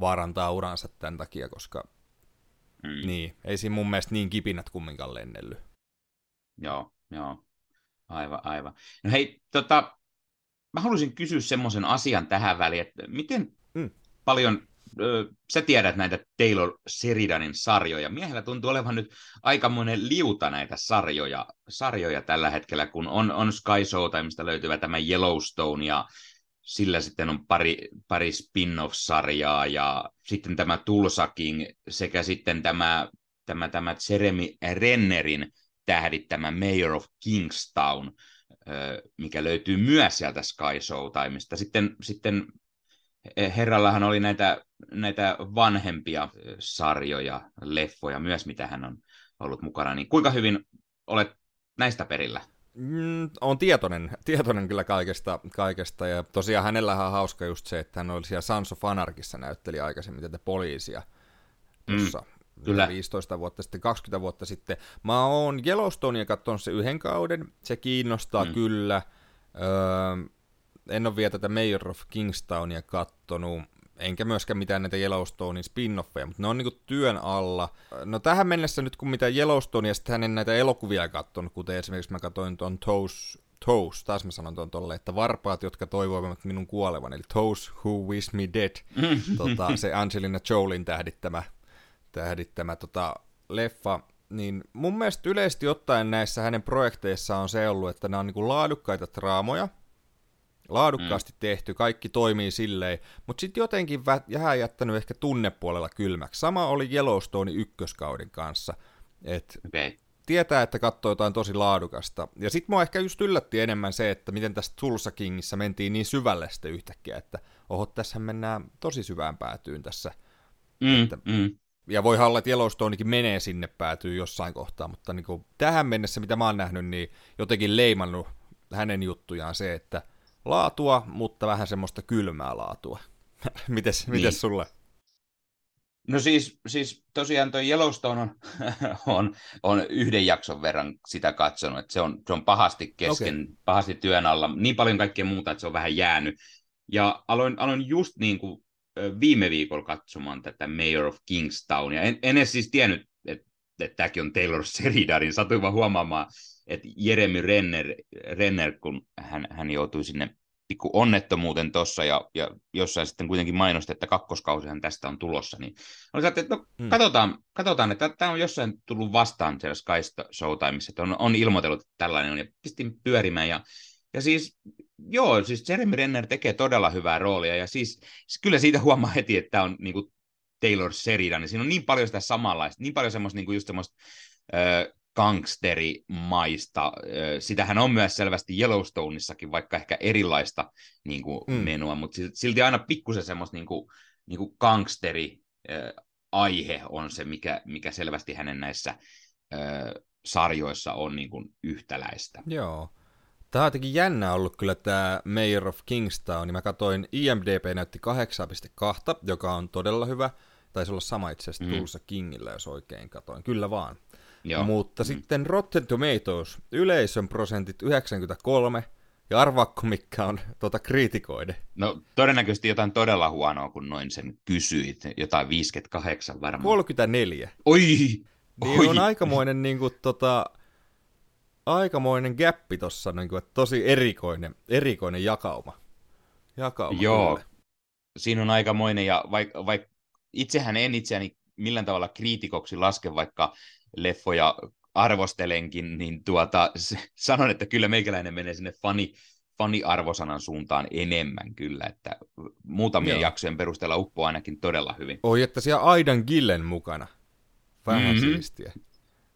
vaarantaa uransa tämän takia, koska mm. niin, ei siinä mun mielestä niin kipinät kumminkaan lennellyt. Joo, joo, aivan, aivan. No hei, tota, mä haluaisin kysyä semmoisen asian tähän väliin, että miten mm. paljon sä tiedät näitä Taylor Seridanin sarjoja. Miehellä tuntuu olevan nyt aikamoinen liuta näitä sarjoja, sarjoja tällä hetkellä, kun on, on Sky Show, mistä löytyvä tämä Yellowstone, ja sillä sitten on pari, pari spin-off-sarjaa, ja sitten tämä Tulsa King, sekä sitten tämä tämä, tämä Jeremy Rennerin tähdittämä Mayor of Kingstown, mikä löytyy myös sieltä Sky Showtimeista. Sitten, sitten herrallahan oli näitä, näitä vanhempia sarjoja, leffoja myös, mitä hän on ollut mukana. Niin kuinka hyvin olet näistä perillä? Mm, on tietoinen, [LAUGHS] tietoinen kyllä kaikesta, kaikesta, ja tosiaan hänellä on hauska just se, että hän oli siellä Sons of Anarchissa näytteli aikaisemmin tätä poliisia tuossa mm, kyllä. 15 vuotta sitten, 20 vuotta sitten. Mä oon Yellowstonea katsonut se yhden kauden, se kiinnostaa mm. kyllä. Öö, en ole vielä tätä Mayor of Kingstownia kattonut, enkä myöskään mitään näitä Yellowstonein spin-offeja, mutta ne on niinku työn alla. No tähän mennessä nyt kun mitä Yellowstonea, sitten hänen näitä elokuvia katsonut, kuten esimerkiksi mä katsoin tuon Toes, Toes, taas mä sanon tuon tolle, että varpaat, jotka toivoivat minun kuolevan, eli Toes Who Wish Me Dead, tota, [LAUGHS] se Angelina Jolin tähdittämä, tähdittämä tota, leffa, niin mun mielestä yleisesti ottaen näissä hänen projekteissaan on se ollut, että nämä on niinku laadukkaita draamoja, laadukkaasti mm. tehty, kaikki toimii silleen, mutta sitten jotenkin vähän jättänyt ehkä tunnepuolella kylmäksi. Sama oli Yellowstone ykköskauden kanssa, että okay. tietää, että katsoo jotain tosi laadukasta. Ja sitten mua ehkä just yllätti enemmän se, että miten tästä Tulsa Kingissä mentiin niin syvälle sitten yhtäkkiä, että oho, tässä mennään tosi syvään päätyyn tässä. Mm, että, mm. Ja voi olla, että Yellowstonekin menee sinne päätyy jossain kohtaa, mutta niin kuin tähän mennessä, mitä mä oon nähnyt, niin jotenkin leimannut hänen juttujaan se, että laatua, mutta vähän semmoista kylmää laatua. [LAUGHS] mites, niin. mites sulle? No siis, siis tosiaan tuo Yellowstone on, [LAUGHS] on, on yhden jakson verran sitä katsonut, että se on, se on pahasti kesken, okay. pahasti työn alla, niin paljon kaikkea muuta, että se on vähän jäänyt. Ja aloin, aloin just niin kuin viime viikolla katsomaan tätä Mayor of Kingstownia. En, en edes siis tiennyt, että, että tämäkin on Taylor Sheridanin. Satuin vaan huomaamaan, että Jeremy Renner, Renner kun hän, hän joutui sinne pikku onnettomuuteen tuossa ja, ja jossain sitten kuitenkin mainosti, että kakkoskausihan tästä on tulossa, niin oli että no, hmm. katsotaan, katsotaan, että tämä on jossain tullut vastaan siellä Sky Showtimeissa, että on, on ilmoitellut, että tällainen on, ja pistin pyörimään, ja, ja siis, joo, siis Jeremy Renner tekee todella hyvää roolia, ja siis, siis kyllä siitä huomaa heti, että tämä on niin kuin Taylor Sheridan, niin siinä on niin paljon sitä samanlaista, niin paljon semmoista, niin kuin just semmoista, gangsterimaista. Sitähän on myös selvästi Yellowstoneissakin, vaikka ehkä erilaista niin kuin, mm. menua, mutta silti aina pikkusen semmoista niin kuin, niin kuin gangsteri aihe on se, mikä, mikä selvästi hänen näissä ö, sarjoissa on niin kuin yhtäläistä. Joo. Tämä on jotenkin jännä ollut kyllä tämä Mayor of Kingstown, niin mä katsoin IMDB näytti 8.2, joka on todella hyvä. Taisi olla sama itse asiassa mm. Tulsa Kingillä, jos oikein katoin. Kyllä vaan. Joo. Mutta mm. sitten Rotten Tomatoes, yleisön prosentit 93, ja arvaakko mikä on tuota kriitikoiden? No todennäköisesti jotain todella huonoa, kun noin sen kysyit. Jotain 58 varmaan. 34. Oi! Niin Oi. on aikamoinen, [LAUGHS] niin kuin, tota, aikamoinen gappi tuossa, niin kuin, että tosi erikoinen, erikoinen jakauma. jakauma Joo, kyllä. siinä on aikamoinen, ja vaikka vaik, itsehän en itseäni millään tavalla kriitikoksi laske, vaikka leffoja arvostelenkin, niin tuota, sanon, että kyllä meikäläinen menee sinne fani, fani-arvosanan suuntaan enemmän kyllä, että muutamien Joo. jaksojen perusteella uppoo ainakin todella hyvin. Oi, että siellä Aidan Gillen mukana. Vähän mm-hmm. siistiä.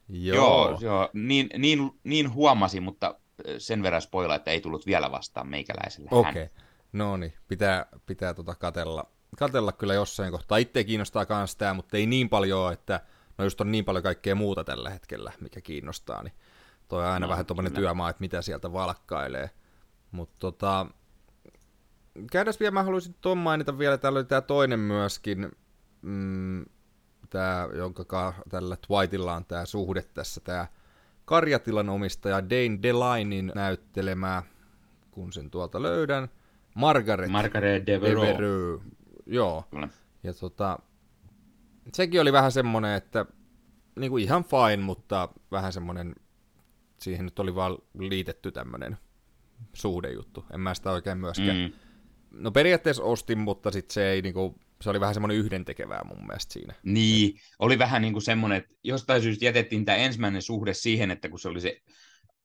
Joo, joo, joo. Niin, niin, niin huomasin, mutta sen verran spoilla, että ei tullut vielä vastaan meikäläiselle Okei, okay. no niin, pitää, pitää tota katella, katella kyllä jossain kohtaa. Itse kiinnostaa myös tämä, mutta ei niin paljon, että no just on niin paljon kaikkea muuta tällä hetkellä, mikä kiinnostaa, niin toi on aina no, vähän tuommoinen työmaa, että mitä sieltä valkkailee. Mutta tota, käydäs vielä, mä haluaisin tuon mainita vielä, täällä oli tämä toinen myöskin, mm, tää, jonka ka, tällä Twightilla on tämä suhde tässä, tämä karjatilan omistaja Dane Delainin näyttelemää, kun sen tuolta löydän, Margaret, Margaret Devereaux. Devereaux. Joo. Kyllä. Ja tota, sekin oli vähän semmoinen, että niin kuin ihan fine, mutta vähän semmoinen, siihen nyt oli vaan liitetty tämmöinen suhdejuttu. En mä sitä oikein myöskään. Mm. No periaatteessa ostin, mutta sitten se ei niinku, se oli vähän semmoinen yhdentekevää mun mielestä siinä. Niin, oli vähän niin kuin semmoinen, että jostain syystä jätettiin tämä ensimmäinen suhde siihen, että kun se oli se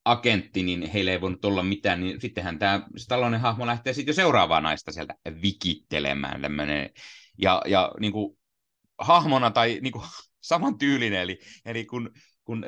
agentti, niin heille ei voinut olla mitään, niin sittenhän tämä tällainen hahmo lähtee sitten jo seuraavaa naista sieltä vikittelemään tämmöinen. Ja, ja niin kuin hahmona tai [LAUGHS] niin kuin, saman tyylinen, eli, eli kun, kun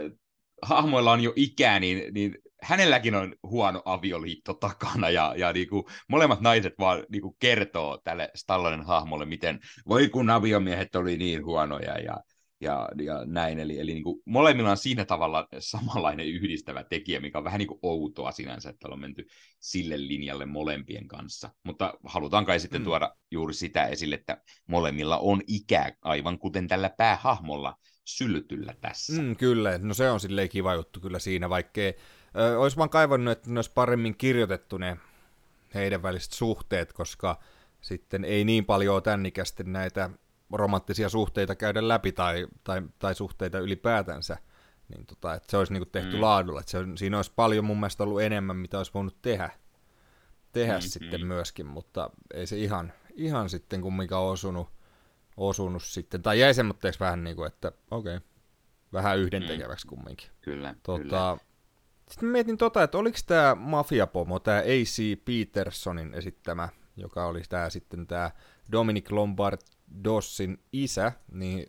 hahmoilla on jo ikää, niin, niin hänelläkin on huono avioliitto takana, ja, ja niin kuin, molemmat naiset vaan niin kuin kertoo tälle Stallonen hahmolle, miten voi kun aviomiehet oli niin huonoja, ja, ja, ja näin. Eli, eli niin kuin, molemmilla on siinä tavalla samanlainen yhdistävä tekijä, mikä on vähän niin kuin outoa sinänsä, että on menty sille linjalle molempien kanssa. Mutta halutaan kai sitten mm. tuoda juuri sitä esille, että molemmilla on ikä, aivan kuten tällä päähahmolla syltyllä tässä. Mm, kyllä, no se on silleen kiva juttu kyllä siinä, vaikkei ö, olisi vaan kaivannut, että ne olisi paremmin kirjoitettu ne heidän väliset suhteet, koska sitten ei niin paljon tämän näitä romanttisia suhteita käydä läpi tai, tai, tai suhteita ylipäätänsä, niin tota, että se olisi niinku tehty mm. laadulla. Että se, siinä olisi paljon mun mielestä ollut enemmän, mitä olisi voinut tehdä, tehdä mm-hmm. sitten myöskin, mutta ei se ihan, ihan sitten kumminkaan osunut, osunut sitten. Tai jäi semmoitteeksi vähän niin kuin, että okei, okay, vähän yhdentekeväksi mm. kumminkin. Kyllä, tota, kyllä. Sitten mietin tota, että oliko tämä Mafiapomo, tämä A.C. Petersonin esittämä, joka oli tämä sitten tämä Dominic Lombard Dossin isä, niin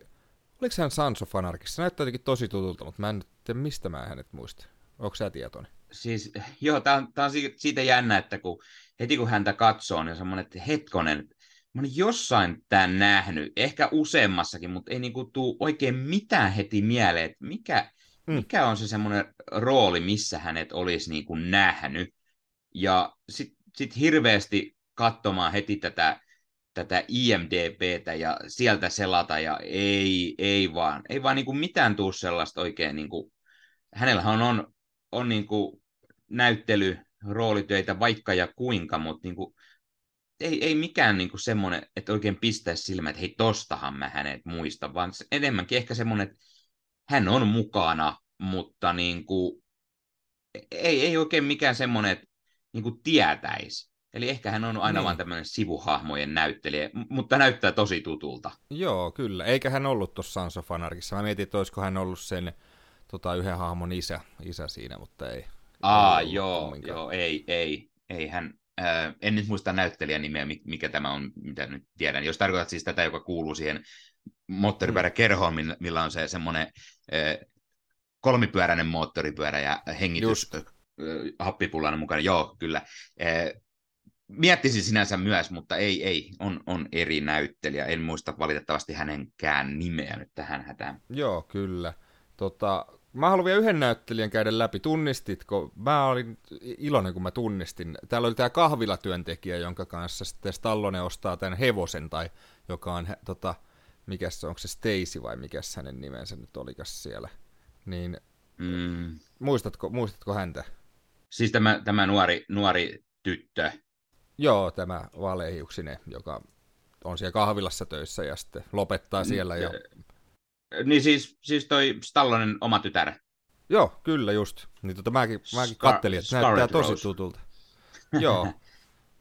oliko hän Anarchissa? Se näyttää jotenkin tosi tutulta, mutta mä en tiedä, mistä mä hänet muistan. Onko sä tietoinen? Siis, joo, tää on, tää on siitä jännä, että kun, heti kun häntä katsoo, niin semmoinen, että hetkonen, mä olen jossain tämän nähnyt, ehkä useammassakin, mutta ei niinku tuu oikein mitään heti mieleen, että mikä, mm. mikä on se semmoinen rooli, missä hänet olisi niinku nähnyt. Ja sitten sit hirveästi katsomaan heti tätä tätä IMDBtä ja sieltä selata ja ei, ei vaan, ei vaan niin kuin mitään tuu sellaista oikein, niin kuin, hänellähän on, on niin kuin näyttely, roolitöitä vaikka ja kuinka, mutta niin kuin, ei, ei mikään niin kuin semmoinen, että oikein pistäisi silmä, että hei tostahan mä hänet muista, vaan enemmänkin ehkä semmoinen, että hän on mukana, mutta niin kuin, ei, ei oikein mikään semmoinen, että niin kuin tietäisi. Eli ehkä hän on aina niin. vain tämmöinen sivuhahmojen näyttelijä, mutta näyttää tosi tutulta. Joo, kyllä. Eikä hän ollut tuossa Sons of Anarchissa. Mä mietin, että olisiko hän ollut sen tota, yhden hahmon isä, isä siinä, mutta ei. Aa, ei joo, joo, ei, ei, ei hän, äh, en nyt muista näyttelijän nimeä, mikä tämä on, mitä nyt tiedän. Jos tarkoitat siis tätä, joka kuuluu siihen moottoripyöräkerhoon, mm. millä on se semmoinen äh, kolmipyöräinen moottoripyörä ja hengitys Just. happipullana mukana. Joo, kyllä. Äh, miettisin sinänsä myös, mutta ei, ei, on, on eri näyttelijä. En muista valitettavasti hänenkään nimeä nyt tähän hätään. Joo, kyllä. Tota, mä haluan vielä yhden näyttelijän käydä läpi. Tunnistitko? Mä olin iloinen, kun mä tunnistin. Täällä oli tämä kahvilatyöntekijä, jonka kanssa sitten Stallone ostaa tämän hevosen, tai joka on, tota, mikä se, onko se Stacy vai mikä hänen nimensä nyt olikas siellä. Niin, mm. muistatko, muistatko häntä? Siis tämä, tämä nuori, nuori tyttö, Joo, tämä vaalehiuksinen, joka on siellä kahvilassa töissä ja sitten lopettaa siellä. Ja... Niin siis, siis toi Stallonen oma tytär. Joo, kyllä just. Niin tota, mäkin, mäkin Scar- kattelin, että Scarlet näyttää tosi Rose. tutulta. [LAUGHS] Joo,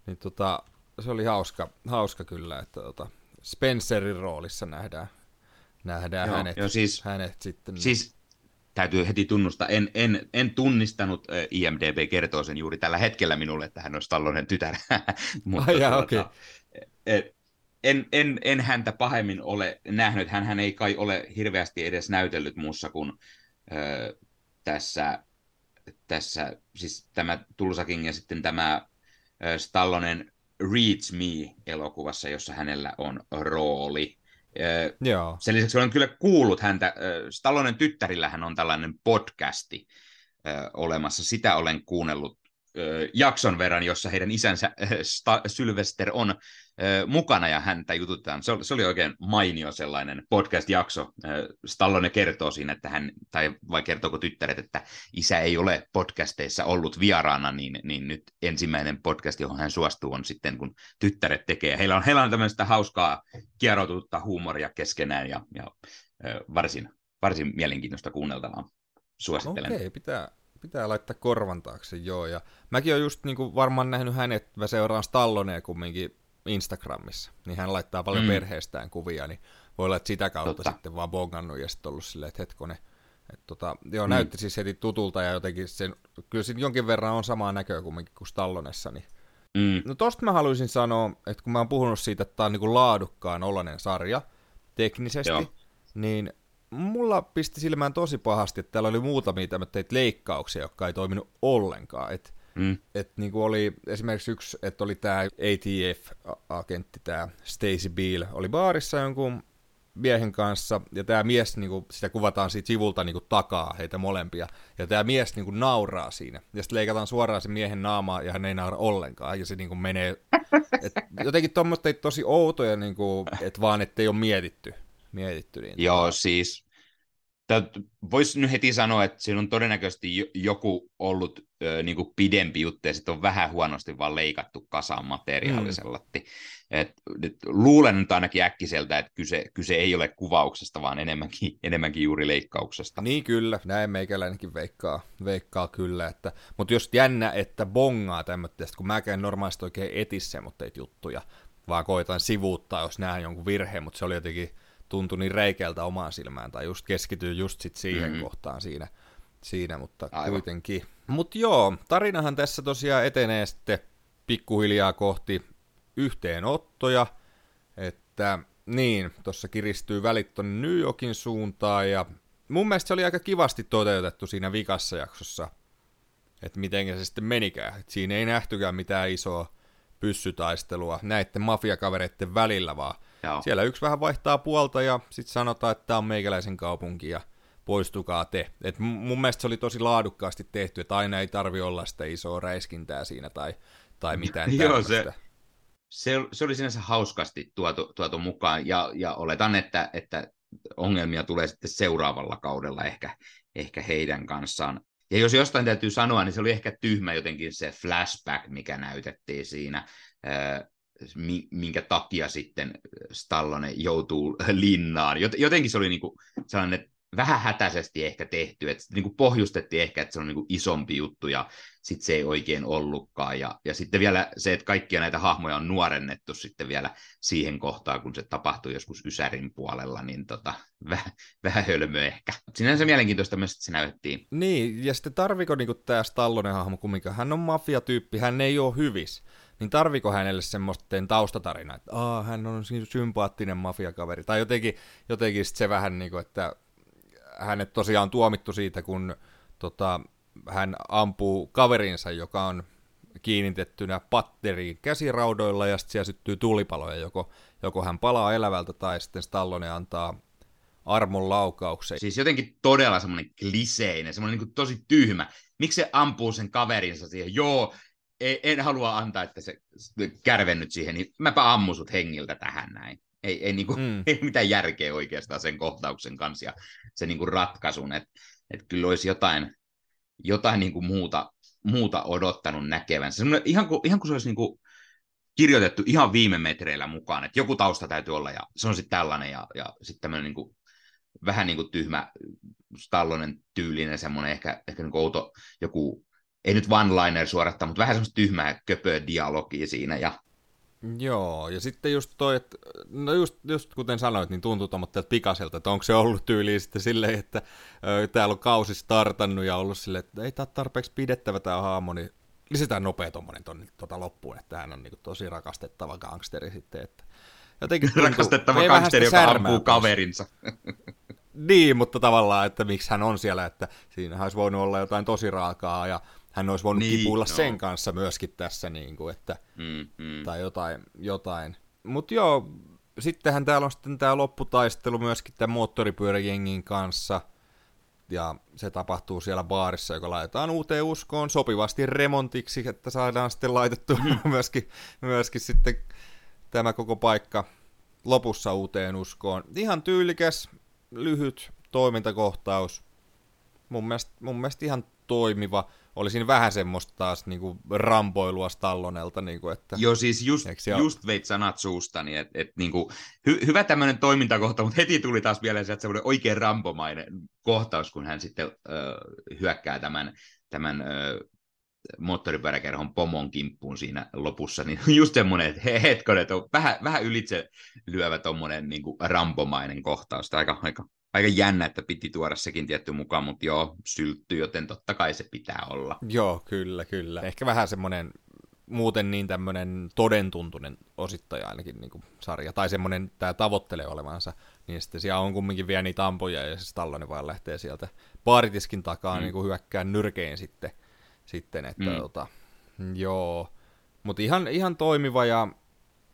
niin tota, se oli hauska, hauska kyllä, että tota, Spencerin roolissa nähdään, nähdään joo, hänet, jo, siis, hänet sitten. Siis täytyy heti tunnustaa, en, en, en tunnistanut, IMDB kertoo sen juuri tällä hetkellä minulle, että hän on Stallonen tytär. [LAUGHS] Mutta Ai jaa, tuota, okay. en, en, en häntä pahemmin ole nähnyt, hän ei kai ole hirveästi edes näytellyt muussa kuin ö, tässä, tässä, siis tämä Tulsa King ja sitten tämä ö, Stallonen Reads Me-elokuvassa, jossa hänellä on rooli. Joo. Sen lisäksi olen kyllä kuullut häntä, Stallonen tyttärillähän on tällainen podcasti olemassa, sitä olen kuunnellut jakson verran, jossa heidän isänsä Sylvester on mukana ja häntä jututetaan. Se oli, se oli oikein mainio sellainen podcast-jakso. Stallone kertoo siinä, että hän, tai vai kertooko tyttäret, että isä ei ole podcasteissa ollut vieraana, niin, niin nyt ensimmäinen podcast, johon hän suostuu, on sitten, kun tyttäret tekee. Heillä on, heillä on tämmöistä hauskaa kierrotutta huumoria keskenään ja, ja varsin, varsin mielenkiintoista kuunneltavaa. Suosittelen. Okei, okay, pitää, pitää laittaa korvan taakse, joo. Ja mäkin olen just niin kuin varmaan nähnyt hänet, mä seuraan Stallonea kumminkin Instagramissa, niin hän laittaa paljon mm. perheestään kuvia, niin voi olla, että sitä kautta Totta. sitten vaan bongannut ja sitten ollut silleen, että hetkone. että tota, joo, mm. näytti siis heti tutulta ja jotenkin sen, kyllä siinä jonkin verran on samaa näköä kumminkin kuin Stallonessa, niin Mm. No tosta mä haluaisin sanoa, että kun mä oon puhunut siitä, että tää on niinku laadukkaan oloinen sarja teknisesti, Joo. niin mulla pisti silmään tosi pahasti, että täällä oli muutamia tämmöitä leikkauksia, jotka ei toiminut ollenkaan. Et, mm. et niinku oli esimerkiksi yksi, että oli tämä ATF-agentti, tämä Stacy Beal, oli baarissa jonkun miehen kanssa, ja tämä mies, niin kuin, sitä kuvataan siitä sivulta niin kuin, takaa heitä molempia, ja tämä mies niin kuin, nauraa siinä, ja sitten leikataan suoraan sen miehen naamaa, ja hän ei naura ollenkaan, ja se niin kuin, menee, [LAUGHS] et, jotenkin tuommoista tosi outoja, niin kuin, että vaan ettei ole mietitty, mietitty niin. Joo, siis voisi nyt heti sanoa, että siinä on todennäköisesti joku ollut ö, niin kuin pidempi juttu, ja sitten on vähän huonosti vaan leikattu kasaan materiaalisella. Mm. Et, et, luulen nyt ainakin äkkiseltä, että kyse, kyse ei ole kuvauksesta, vaan enemmänkin, [LAUGHS] enemmänkin juuri leikkauksesta. Niin kyllä, näin meikäläinenkin veikkaa, veikkaa kyllä. Että, mutta jos jännä, että bongaa tämmöistä, kun mä käyn normaalisti oikein etissä mutta juttuja, vaan koitan sivuuttaa, jos näen jonkun virheen, mutta se oli jotenkin tuntui niin reikeltä omaan silmään, tai just keskityy just sit siihen mm-hmm. kohtaan siinä, siinä mutta Aivan. kuitenkin. Mutta joo, tarinahan tässä tosiaan etenee sitten pikkuhiljaa kohti yhteenottoja, että niin, tuossa kiristyy välit tuonne New Yorkin suuntaan, ja mun mielestä se oli aika kivasti toteutettu siinä vikassa jaksossa, että miten se sitten menikään. Et siinä ei nähtykään mitään isoa pyssytaistelua näiden mafiakavereiden välillä, vaan Joo. Siellä yksi vähän vaihtaa puolta ja sitten sanotaan, että tämä on meikäläisen kaupunki ja poistukaa te. Et mun mielestä se oli tosi laadukkaasti tehty, että aina ei tarvi olla sitä isoa räiskintää siinä tai, tai mitään [LAUGHS] Joo, se, se, se oli sinänsä hauskasti tuotu, tuotu mukaan ja, ja oletan, että, että ongelmia tulee sitten seuraavalla kaudella ehkä, ehkä heidän kanssaan. Ja jos jostain täytyy sanoa, niin se oli ehkä tyhmä jotenkin se flashback, mikä näytettiin siinä minkä takia sitten Stallone joutuu [LAUGHS] linnaan. Jotenkin se oli niin kuin sellainen vähän hätäisesti ehkä tehty, että niin kuin pohjustettiin ehkä, että se on niin kuin isompi juttu ja sitten se ei oikein ollutkaan. Ja, ja sitten vielä se, että kaikkia näitä hahmoja on nuorennettu sitten vielä siihen kohtaan, kun se tapahtui joskus Ysärin puolella, niin tota, [LAUGHS] vähän, vähän hölmö ehkä. Sinänsä mielenkiintoista myös, että se näyttiin. Niin, ja sitten tarviko niin tämä Stallonen hahmo kumminkaan? Hän on mafiatyyppi, hän ei ole hyvis niin tarviko hänelle semmoista taustatarinaa, että Aa, hän on sympaattinen mafiakaveri, tai jotenkin, jotenkin se vähän niin kuin, että hänet tosiaan tuomittu siitä, kun tota, hän ampuu kaverinsa, joka on kiinnitettynä patteriin käsiraudoilla, ja sitten siellä syttyy tulipaloja, joko, joko hän palaa elävältä, tai sitten Stallone antaa armon laukauksen. Siis jotenkin todella semmoinen kliseinen, semmoinen niin tosi tyhmä. Miksi se ampuu sen kaverinsa siihen? Joo, en halua antaa, että se kärvennyt siihen, niin mäpä ammun sut hengiltä tähän näin. Ei, ei, niinku, mm. [LAUGHS] ei mitään järkeä oikeastaan sen kohtauksen kanssa ja sen niinku ratkaisun, että et kyllä olisi jotain, jotain niinku muuta, muuta odottanut näkevän. Se ihan, kuin, ihan kuin se olisi niinku kirjoitettu ihan viime metreillä mukaan, että joku tausta täytyy olla ja se on sitten tällainen ja, ja sitten tämmöinen niinku, vähän niin kuin tyhmä Stallonen tyylinen semmoinen ehkä, ehkä niin outo joku ei nyt one-liner suorattaa, mutta vähän semmoista tyhmää köpöä dialogia siinä. Ja... Joo, ja sitten just toi, että no just, just kuten sanoit, niin tuntuu tuommoitteelta pikaselta, että onko se ollut tyyliin sitten silleen, että ö, täällä on kausi startannut ja ollut silleen, että ei tämä tarpeeksi pidettävä tämä haamo, niin lisätään nopea tuommoinen tonne tota loppuun, että hän on niin tosi rakastettava gangsteri sitten, että jotenkin tuntuu, rakastettava gangsteri, joka ampuu kaverinsa. niin, mutta tavallaan, että miksi hän on siellä, että siinä olisi voinut olla jotain tosi raakaa ja hän olisi voinut niin, kipuilla no. sen kanssa myöskin tässä, niin kuin, että, mm, mm. tai jotain. jotain. Mutta joo, sittenhän täällä on sitten tämä lopputaistelu myöskin tämän moottoripyöräjengin kanssa, ja se tapahtuu siellä baarissa, joka laitetaan uuteen uskoon sopivasti remontiksi, että saadaan sitten laitettu mm. [LAUGHS] myöskin, myöskin sitten tämä koko paikka lopussa uuteen uskoon. Ihan tyylikäs, lyhyt toimintakohtaus. Mun mielestä, mun mielestä ihan toimiva olisin vähän semmoista taas niin kuin rampoilua Stallonelta. Niin kuin, että, Joo, siis just, just veit sanat suustani, että et, niin kuin, hy, hyvä tämmöinen toimintakohta, mutta heti tuli taas vielä sieltä semmoinen oikein rampomainen kohtaus, kun hän sitten ö, hyökkää tämän, tämän ö, moottoripyöräkerhon pomon kimppuun siinä lopussa, niin [LAUGHS] just semmoinen, että he, hetkonen, että on vähän, vähän ylitse lyövä tuommoinen niin rampomainen kohtaus. Aika, aika aika jännä, että piti tuoda sekin tietty mukaan, mutta joo, syltty, joten totta kai se pitää olla. Joo, kyllä, kyllä. Ehkä vähän semmoinen muuten niin tämmöinen todentuntunen osittaja ainakin niin kuin sarja, tai semmoinen tämä tavoittelee olevansa, niin sitten siellä on kumminkin vielä niitä ampoja, ja se Stallone vaan lähtee sieltä baaritiskin takaa mm. niin kuin hyökkään nyrkein sitten, sitten että mm. tota, joo, mutta ihan, ihan toimiva ja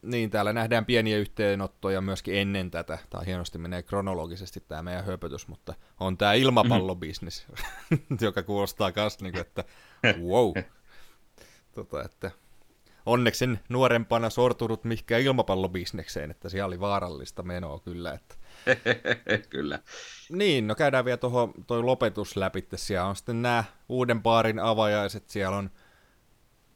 niin, täällä nähdään pieniä yhteenottoja myöskin ennen tätä. Tämä hienosti menee kronologisesti tämä meidän höpötys, mutta on tämä ilmapallobisnes, mm-hmm. [LAUGHS] joka kuulostaa myös, niin kuin, että wow. [LAUGHS] tota, että onneksi en nuorempana sortunut mihinkään ilmapallobisnekseen, että siellä oli vaarallista menoa kyllä. Että... [LAUGHS] kyllä. Niin, no käydään vielä tuohon toi lopetus läpi. Siellä on sitten nämä uuden baarin avajaiset, siellä on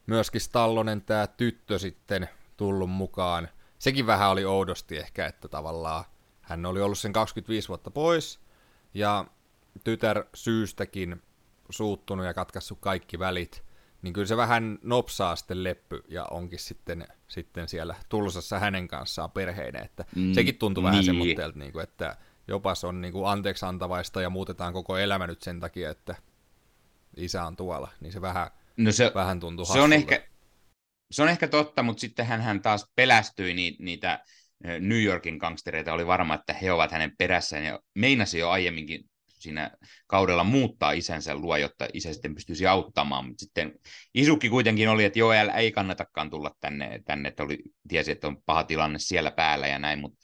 myöskin Stallonen tämä tyttö sitten tullut mukaan. Sekin vähän oli oudosti ehkä, että tavallaan hän oli ollut sen 25 vuotta pois, ja tytär syystäkin suuttunut ja katkaissut kaikki välit, niin kyllä se vähän nopsaa sitten leppy ja onkin sitten, sitten siellä Tulsassa hänen kanssaan perheinen, että mm, sekin tuntui niin. vähän semmoitteelta, niin kuin, että jopas on niin kuin anteeksi antavaista ja muutetaan koko elämä nyt sen takia, että isä on tuolla, niin se vähän, no se, vähän tuntuu Se on ehkä, se on ehkä totta, mutta sitten hän taas pelästyi ni, niitä New Yorkin gangstereita, oli varma, että he ovat hänen perässään, ja meinasi jo aiemminkin siinä kaudella muuttaa isänsä luo, jotta isä sitten pystyisi auttamaan, mutta sitten Isukki kuitenkin oli, että Joel ei kannatakaan tulla tänne, tänne että oli, tiesi, että on paha tilanne siellä päällä ja näin, mutta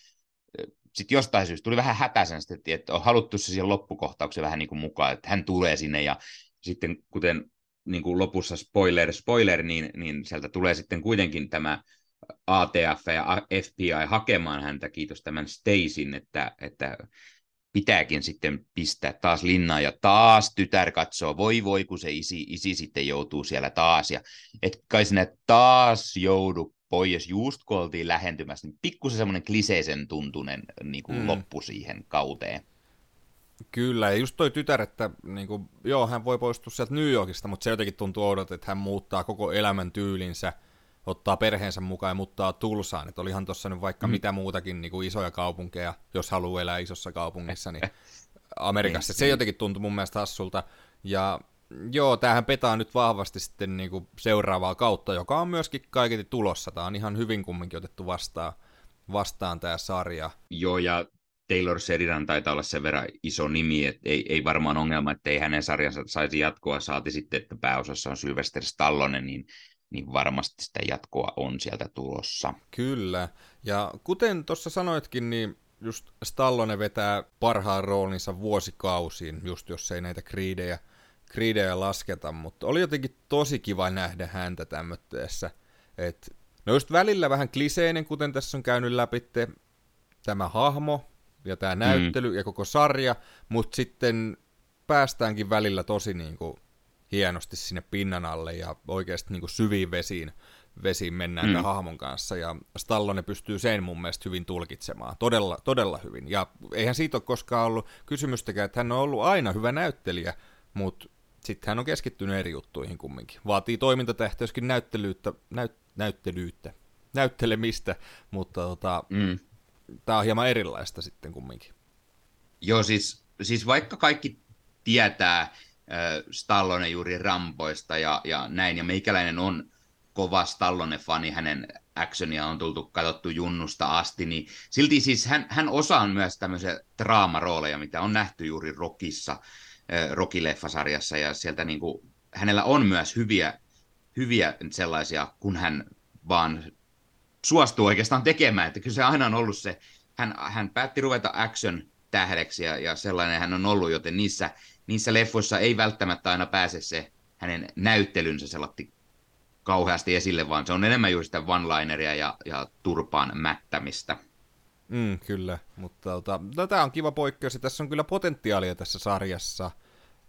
sitten jostain syystä tuli vähän hätäisen, että on haluttu se siihen loppukohtaukseen vähän niin kuin mukaan, että hän tulee sinne ja sitten kuten niin kuin lopussa spoiler, spoiler, niin, niin sieltä tulee sitten kuitenkin tämä ATF ja FBI hakemaan häntä, kiitos tämän Stacyn, että, että pitääkin sitten pistää taas linnaan ja taas tytär katsoo, voi voi, kun se isi, isi sitten joutuu siellä taas ja et kai sinne taas joudu pois just kun oltiin lähentymässä, niin pikkusen semmoinen kliseisen tuntunen niin kuin mm. loppu siihen kauteen. Kyllä, ja just toi tytär, että niin kuin, joo, hän voi poistua sieltä New Yorkista, mutta se jotenkin tuntuu odot, että hän muuttaa koko elämän tyylinsä, ottaa perheensä mukaan ja muuttaa Tulsaan. Että olihan tuossa nyt vaikka mm. mitä muutakin niin kuin isoja kaupunkeja, jos haluaa elää isossa kaupungissa, niin [LAUGHS] Amerikassa. Se jotenkin tuntui mun mielestä hassulta. Ja joo, tämähän petaa nyt vahvasti sitten niin kuin seuraavaa kautta, joka on myöskin kaiketi tulossa. Tämä on ihan hyvin kumminkin otettu vastaan, vastaan tämä sarja. Joo, ja Taylor Sheridan taitaa olla sen verran iso nimi, että ei, ei varmaan ongelma, että ei hänen sarjansa saisi jatkoa, saati sitten, että pääosassa on Sylvester Stallone, niin, niin varmasti sitä jatkoa on sieltä tulossa. Kyllä, ja kuten tuossa sanoitkin, niin just Stallone vetää parhaan roolinsa vuosikausiin, just jos ei näitä kriidejä, kriidejä lasketa, mutta oli jotenkin tosi kiva nähdä häntä tämmöisessä, että no just välillä vähän kliseinen, kuten tässä on käynyt läpi tämä hahmo, ja tämä näyttely mm. ja koko sarja, mutta sitten päästäänkin välillä tosi niin kuin hienosti sinne pinnan alle ja oikeasti niin kuin syviin vesiin, vesiin mennään mm. tämän hahmon kanssa, ja Stallone pystyy sen mun mielestä hyvin tulkitsemaan, todella, todella hyvin. Ja eihän siitä ole koskaan ollut kysymystäkään, että hän on ollut aina hyvä näyttelijä, mutta sitten hän on keskittynyt eri juttuihin kumminkin. Vaatii toimintatähtöiskin näyttelyyttä, näyt, näyttelyyttä, näyttelemistä, mutta tota, mm tämä on hieman erilaista sitten kumminkin. Joo, siis, siis vaikka kaikki tietää äh, Stallone juuri Rampoista ja, ja näin, ja meikäläinen on kova Stallone-fani, hänen actionia on tultu katsottu junnusta asti, niin silti siis hän, hän osaa myös tämmöisiä draamarooleja, mitä on nähty juuri Rockissa, äh, Rocky-leffasarjassa, ja sieltä niin kuin, hänellä on myös hyviä, hyviä sellaisia, kun hän vaan suostuu oikeastaan tekemään, että kyllä se aina on ollut se, hän, hän päätti ruveta action tähdeksi ja, ja sellainen hän on ollut, joten niissä, niissä leffoissa ei välttämättä aina pääse se hänen näyttelynsä sellatti kauheasti esille, vaan se on enemmän juuri sitä one-lineria ja, ja turpaan mättämistä. Mm, kyllä, mutta tota, no, tämä on kiva poikkeus ja tässä on kyllä potentiaalia tässä sarjassa.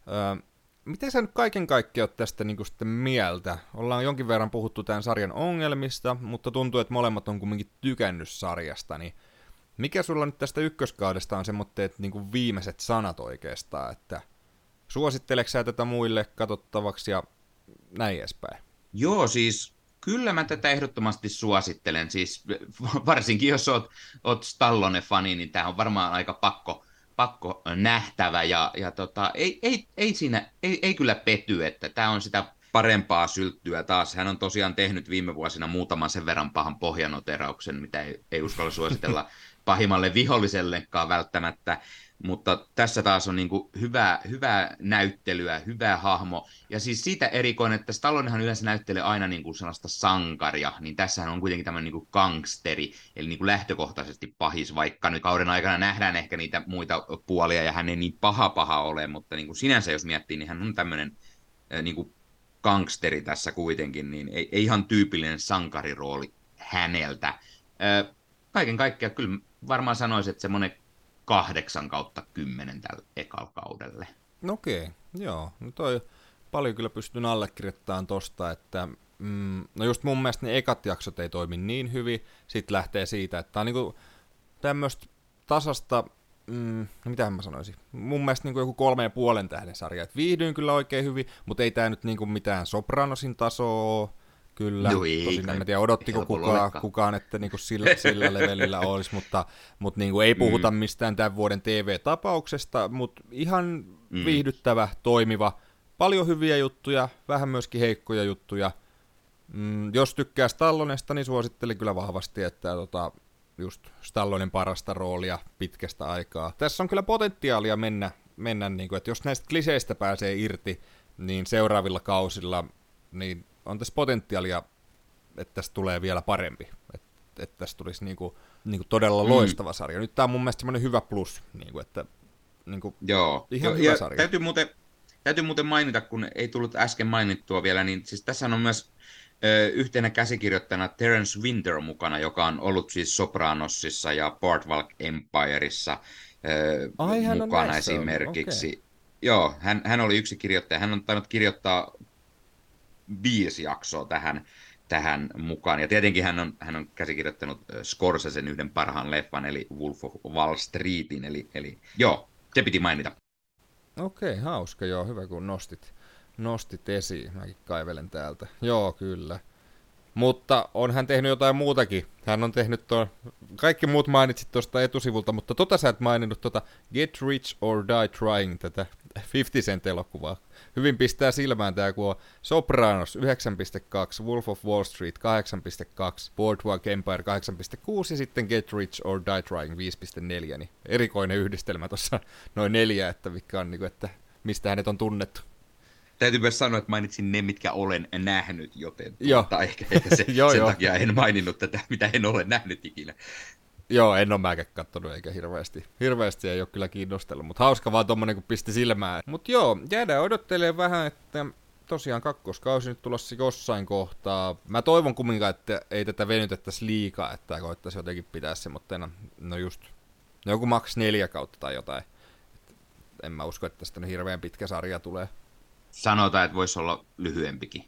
Öö, Miten sä nyt kaiken kaikkiaan oot tästä niin sitten mieltä? Ollaan jonkin verran puhuttu tämän sarjan ongelmista, mutta tuntuu, että molemmat on kumminkin tykännyt sarjasta, niin mikä sulla nyt tästä ykköskaudesta on semmoitteet niin viimeiset sanat oikeastaan, että suositteleksä sä tätä muille katsottavaksi ja näin edespäin? Joo, siis kyllä mä tätä ehdottomasti suosittelen, siis varsinkin jos oot, oot Stallone-fani, niin tämä on varmaan aika pakko, pakko nähtävä ja, ja tota, ei, ei, ei, siinä, ei, ei kyllä pety, että tämä on sitä parempaa sylttyä taas. Hän on tosiaan tehnyt viime vuosina muutaman sen verran pahan pohjanoterauksen, mitä ei, ei uskalla suositella [LAUGHS] pahimmalle vihollisellekaan välttämättä, mutta tässä taas on niin kuin hyvää, hyvää näyttelyä, hyvä hahmo, ja siis siitä erikoinen, että Stallonehan yleensä näyttelee aina niin kuin sellaista sankaria, niin tässähän on kuitenkin tämmöinen niin gangsteri, eli niin kuin lähtökohtaisesti pahis, vaikka nyt kauden aikana nähdään ehkä niitä muita puolia, ja hän ei niin paha paha ole, mutta niin kuin sinänsä jos miettii, niin hän on tämmöinen niin kuin gangsteri tässä kuitenkin, niin ei, ei ihan tyypillinen sankarirooli häneltä. Kaiken kaikkiaan kyllä varmaan sanoisin, että semmoinen kahdeksan kautta kymmenen tällä ekalla kaudelle. No okei, joo. No toi paljon kyllä pystyn allekirjoittamaan tosta, että mm, no just mun mielestä ne ekat jaksot ei toimi niin hyvin, sitten lähtee siitä, että tää on niinku tämmöistä tasasta, mm, no mitä mä sanoisin, mun mielestä niinku joku kolme ja puolen tähden sarja, että viihdyin kyllä oikein hyvin, mutta ei tää nyt niinku mitään Sopranosin tasoa, Kyllä, Joo, ei, tosin en tiedä odottiko kukaan, kukaan, että niinku sillä, [LAUGHS] sillä levelillä olisi, mutta, mutta niinku ei puhuta mm. mistään tämän vuoden TV-tapauksesta, mutta ihan mm. viihdyttävä, toimiva, paljon hyviä juttuja, vähän myöskin heikkoja juttuja. Mm, jos tykkää Stallonesta, niin suosittelen kyllä vahvasti, että tota, just Stallonen parasta roolia pitkästä aikaa. Tässä on kyllä potentiaalia mennä, mennä niin kuin, että jos näistä kliseistä pääsee irti, niin seuraavilla kausilla niin on tässä potentiaalia, että tästä tulee vielä parempi. Että, että tästä tulisi niinku, niinku todella mm. loistava sarja. Nyt tämä on mun mielestä semmoinen hyvä plus, niinku, että niinku, Joo. ihan jo, hyvä sarja. Täytyy muuten, täytyy muuten mainita, kun ei tullut äsken mainittua vielä, niin siis tässä on myös ö, yhtenä käsikirjoittajana Terence Winter mukana, joka on ollut siis Sopranosissa ja Boardwalk Empireissa ö, Ai, mukana esimerkiksi. Okay. Joo, hän, hän oli yksi kirjoittaja. Hän on tainnut kirjoittaa viisi jaksoa tähän, tähän mukaan. Ja tietenkin hän on, hän on käsikirjoittanut Scorsesen yhden parhaan leffan, eli Wolf of Wall Streetin. Eli, eli joo, se piti mainita. Okei, okay, hauska, joo, hyvä kun nostit, nostit esiin. Mäkin kaivelen täältä. Joo, kyllä. Mutta on hän tehnyt jotain muutakin. Hän on tehnyt tuon, kaikki muut mainitsit tuosta etusivulta, mutta tota sä et maininnut tota Get Rich or Die Trying, tätä 50 Cent elokuvaa. Hyvin pistää silmään tämä, kun on Sopranos 9.2, Wolf of Wall Street 8.2, Boardwalk Empire 8.6 ja sitten Get Rich or Die Trying 5.4, niin erikoinen yhdistelmä tuossa noin neljä, että mikä on, niin kuin, että mistä hänet on tunnettu täytyy myös sanoa, että mainitsin ne, mitkä olen nähnyt, joten joo. Tuota, ehkä, ehkä se, [LAUGHS] joo, sen joo. takia en maininnut tätä, mitä en ole nähnyt ikinä. Joo, en ole mäkään kattonut eikä hirveästi. Hirveästi ei ole kyllä kiinnostellut, mutta hauska vaan tommonen, kun pisti silmään. Mutta joo, jäädään odottelemaan vähän, että tosiaan kakkoskausi nyt tulossa jossain kohtaa. Mä toivon kumminkaan, että ei tätä venytettäisi liikaa, että koittaisi jotenkin pitää se, mutta no just, no joku maks neljä kautta tai jotain. En mä usko, että tästä hirveän pitkä sarja tulee sanotaan, että voisi olla lyhyempikin.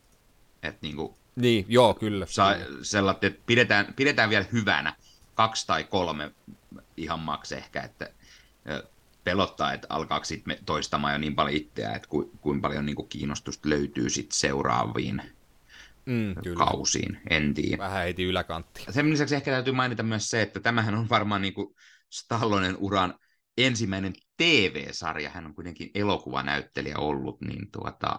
Että niin, kuin niin, joo, kyllä. Saa, sellaiset, että pidetään, pidetään vielä hyvänä kaksi tai kolme ihan maks ehkä, että pelottaa, että alkaako sitten toistamaan jo niin paljon itseä, että ku, kuinka paljon niin kuin kiinnostusta löytyy sitten seuraaviin mm, kyllä. kausiin, en tiedä. Vähän heti yläkantti. Sen lisäksi ehkä täytyy mainita myös se, että tämähän on varmaan niin kuin Stallonen uran ensimmäinen TV-sarja, hän on kuitenkin elokuvanäyttelijä ollut, niin tuota,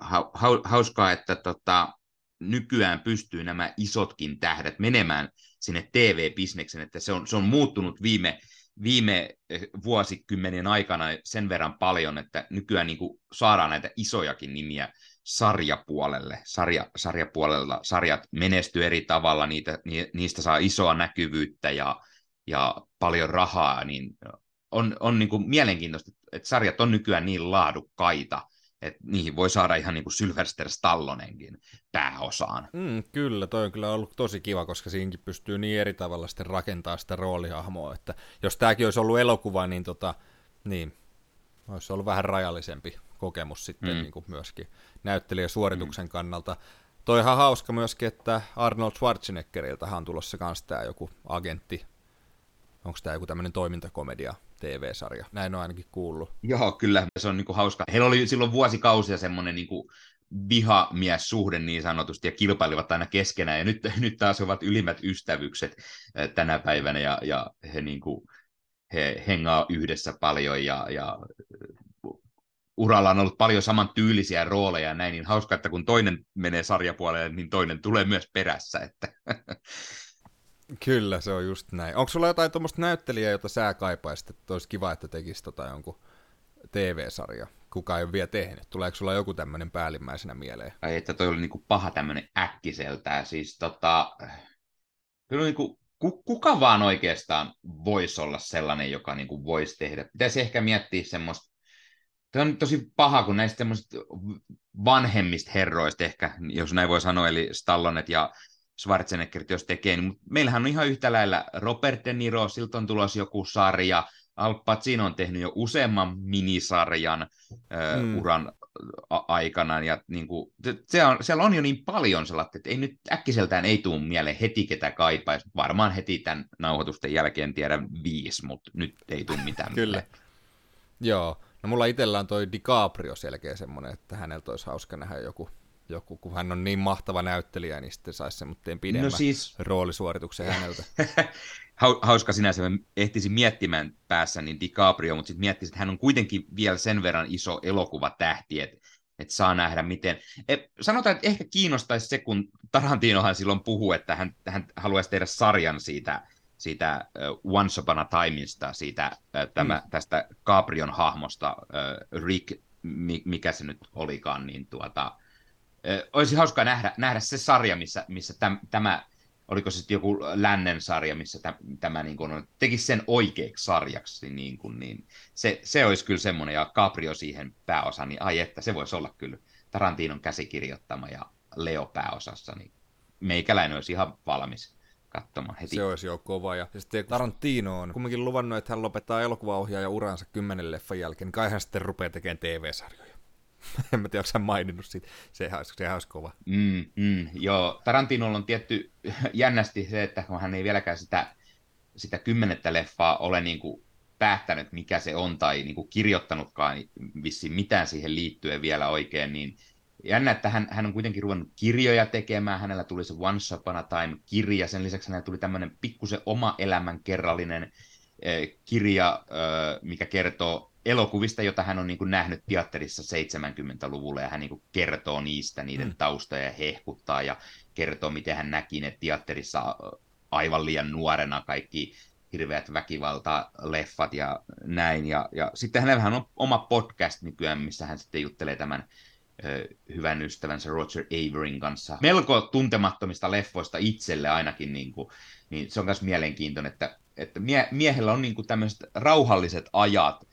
ha, ha, hauskaa, että tota, nykyään pystyy nämä isotkin tähdet menemään sinne TV-bisneksen, että se on, se on muuttunut viime, viime eh, vuosikymmenien aikana sen verran paljon, että nykyään niin saadaan näitä isojakin nimiä sarjapuolelle. Sarja, sarjapuolella sarjat menestyy eri tavalla, niitä, niistä saa isoa näkyvyyttä ja, ja paljon rahaa, niin on, on niin kuin mielenkiintoista, että sarjat on nykyään niin laadukkaita, että niihin voi saada ihan niin kuin Sylvester Stallonenkin pääosaan. Mm, kyllä, toi on kyllä ollut tosi kiva, koska siinkin pystyy niin eri tavalla sitten rakentamaan sitä roolihahmoa, että jos tämäkin olisi ollut elokuva, niin, tota, niin olisi ollut vähän rajallisempi kokemus sitten mm. niin kuin myöskin näyttelijäsuorituksen mm. kannalta. Toi ihan hauska myöskin, että Arnold Schwarzeneggeriltä on tulossa myös tämä joku agentti. Onko tämä joku tämmöinen toimintakomedia TV-sarja. Näin on ainakin kuullut. Joo, kyllä. Se on niinku hauska. Heillä oli silloin vuosikausia semmoinen niinku vihamies-suhde niin sanotusti, ja kilpailivat aina keskenään, ja nyt, [LAUGHS] nyt taas ovat ylimmät ystävykset tänä päivänä, ja, ja he, niinku, he hengaa yhdessä paljon, ja, ja uralla on ollut paljon saman tyylisiä rooleja ja näin, niin hauska, että kun toinen menee sarjapuolelle, niin toinen tulee myös perässä. Että... [LAUGHS] Kyllä, se on just näin. Onko sulla jotain tuommoista näyttelijää, jota sä kaipaisit, että olisi kiva, että tekisi tota jonkun TV-sarja? Kuka ei ole vielä tehnyt. Tuleeko sulla joku tämmöinen päällimmäisenä mieleen? Ai, että toi oli niinku paha tämmöinen äkkiseltään. Siis tota, kyllä niinku, kuka vaan oikeastaan voisi olla sellainen, joka niinku voisi tehdä. Pitäisi ehkä miettiä semmoista Tämä on tosi paha, kun näistä vanhemmista herroista ehkä, jos näin voi sanoa, eli Stallonet ja Schwarzenegger, jos tekee, niin meillähän on ihan yhtä lailla Robert De Niro, siltä on tulossa joku sarja, Al Pacino on tehnyt jo useamman minisarjan mm. uran a- aikana, ja niin kuin, se on, siellä on jo niin paljon sellaista, että ei nyt äkkiseltään ei tule mieleen heti ketä kaipaisi, varmaan heti tämän nauhoitusten jälkeen tiedä viisi, mutta nyt ei tule mitään Kyllä. Joo, no mulla itsellä on toi DiCaprio selkeä semmoinen, että häneltä olisi hauska nähdä joku joku, kun hän on niin mahtava näyttelijä, niin sitten saisi semmoinen pidemmän no siis... roolisuorituksen häneltä. [LAUGHS] Hauska sinänsä, mä ehtisin miettimään päässä niin DiCaprio, mutta sitten miettisin, että hän on kuitenkin vielä sen verran iso elokuvatähti, että että saa nähdä miten. E, sanotaan, että ehkä kiinnostaisi se, kun Tarantinohan silloin puhuu, että hän, hän haluaisi tehdä sarjan siitä, siitä uh, Once Upon a Timeista, siitä, uh, tämä, mm. tästä Caprion hahmosta, uh, Rick, mikä se nyt olikaan, niin tuota, olisi hauskaa nähdä, nähdä se sarja, missä, missä täm, tämä, oliko se sitten joku lännen sarja, missä täm, tämä niin kuin, tekisi sen oikeaksi sarjaksi, niin, kuin, niin se, se olisi kyllä semmoinen, ja Caprio siihen pääosa, niin ai että, se voisi olla kyllä Tarantinon käsikirjoittama ja Leo pääosassa, niin meikäläinen olisi ihan valmis katsomaan heti. Se olisi jo kova. Ja sitten Tarantino on kumminkin luvannut, että hän lopettaa elokuvaohjaaja uransa kymmenen leffan jälkeen, kai hän sitten rupeaa tekemään TV-sarjoja. [LAUGHS] en mä tiedä, onko maininnut siitä. Sehän olisi, sehän olisi kova. Mm, mm, joo, Tarantinolla on tietty [LAUGHS] jännästi se, että hän ei vieläkään sitä, sitä kymmenettä leffaa ole niin kuin päättänyt, mikä se on, tai niin kuin kirjoittanutkaan vissiin mitään siihen liittyen vielä oikein, niin jännä, että hän, hän on kuitenkin ruvennut kirjoja tekemään, hänellä tuli se Once Upon a Time-kirja, sen lisäksi hänellä tuli tämmöinen pikkusen oma elämän kerrallinen eh, kirja, eh, mikä kertoo elokuvista, jota hän on niin kuin nähnyt teatterissa 70-luvulla, ja hän niin kuin kertoo niistä, niiden mm. taustoja ja hehkuttaa, ja kertoo, miten hän näki ne teatterissa aivan liian nuorena kaikki hirveät väkivalta-leffat ja näin. Ja, ja sitten hänellä on oma podcast nykyään, missä hän sitten juttelee tämän ö, hyvän ystävänsä Roger Averin kanssa. Melko tuntemattomista leffoista itselle ainakin, niin, kuin, niin se on myös mielenkiintoinen, että, että mie- miehellä on niin kuin tämmöiset rauhalliset ajat,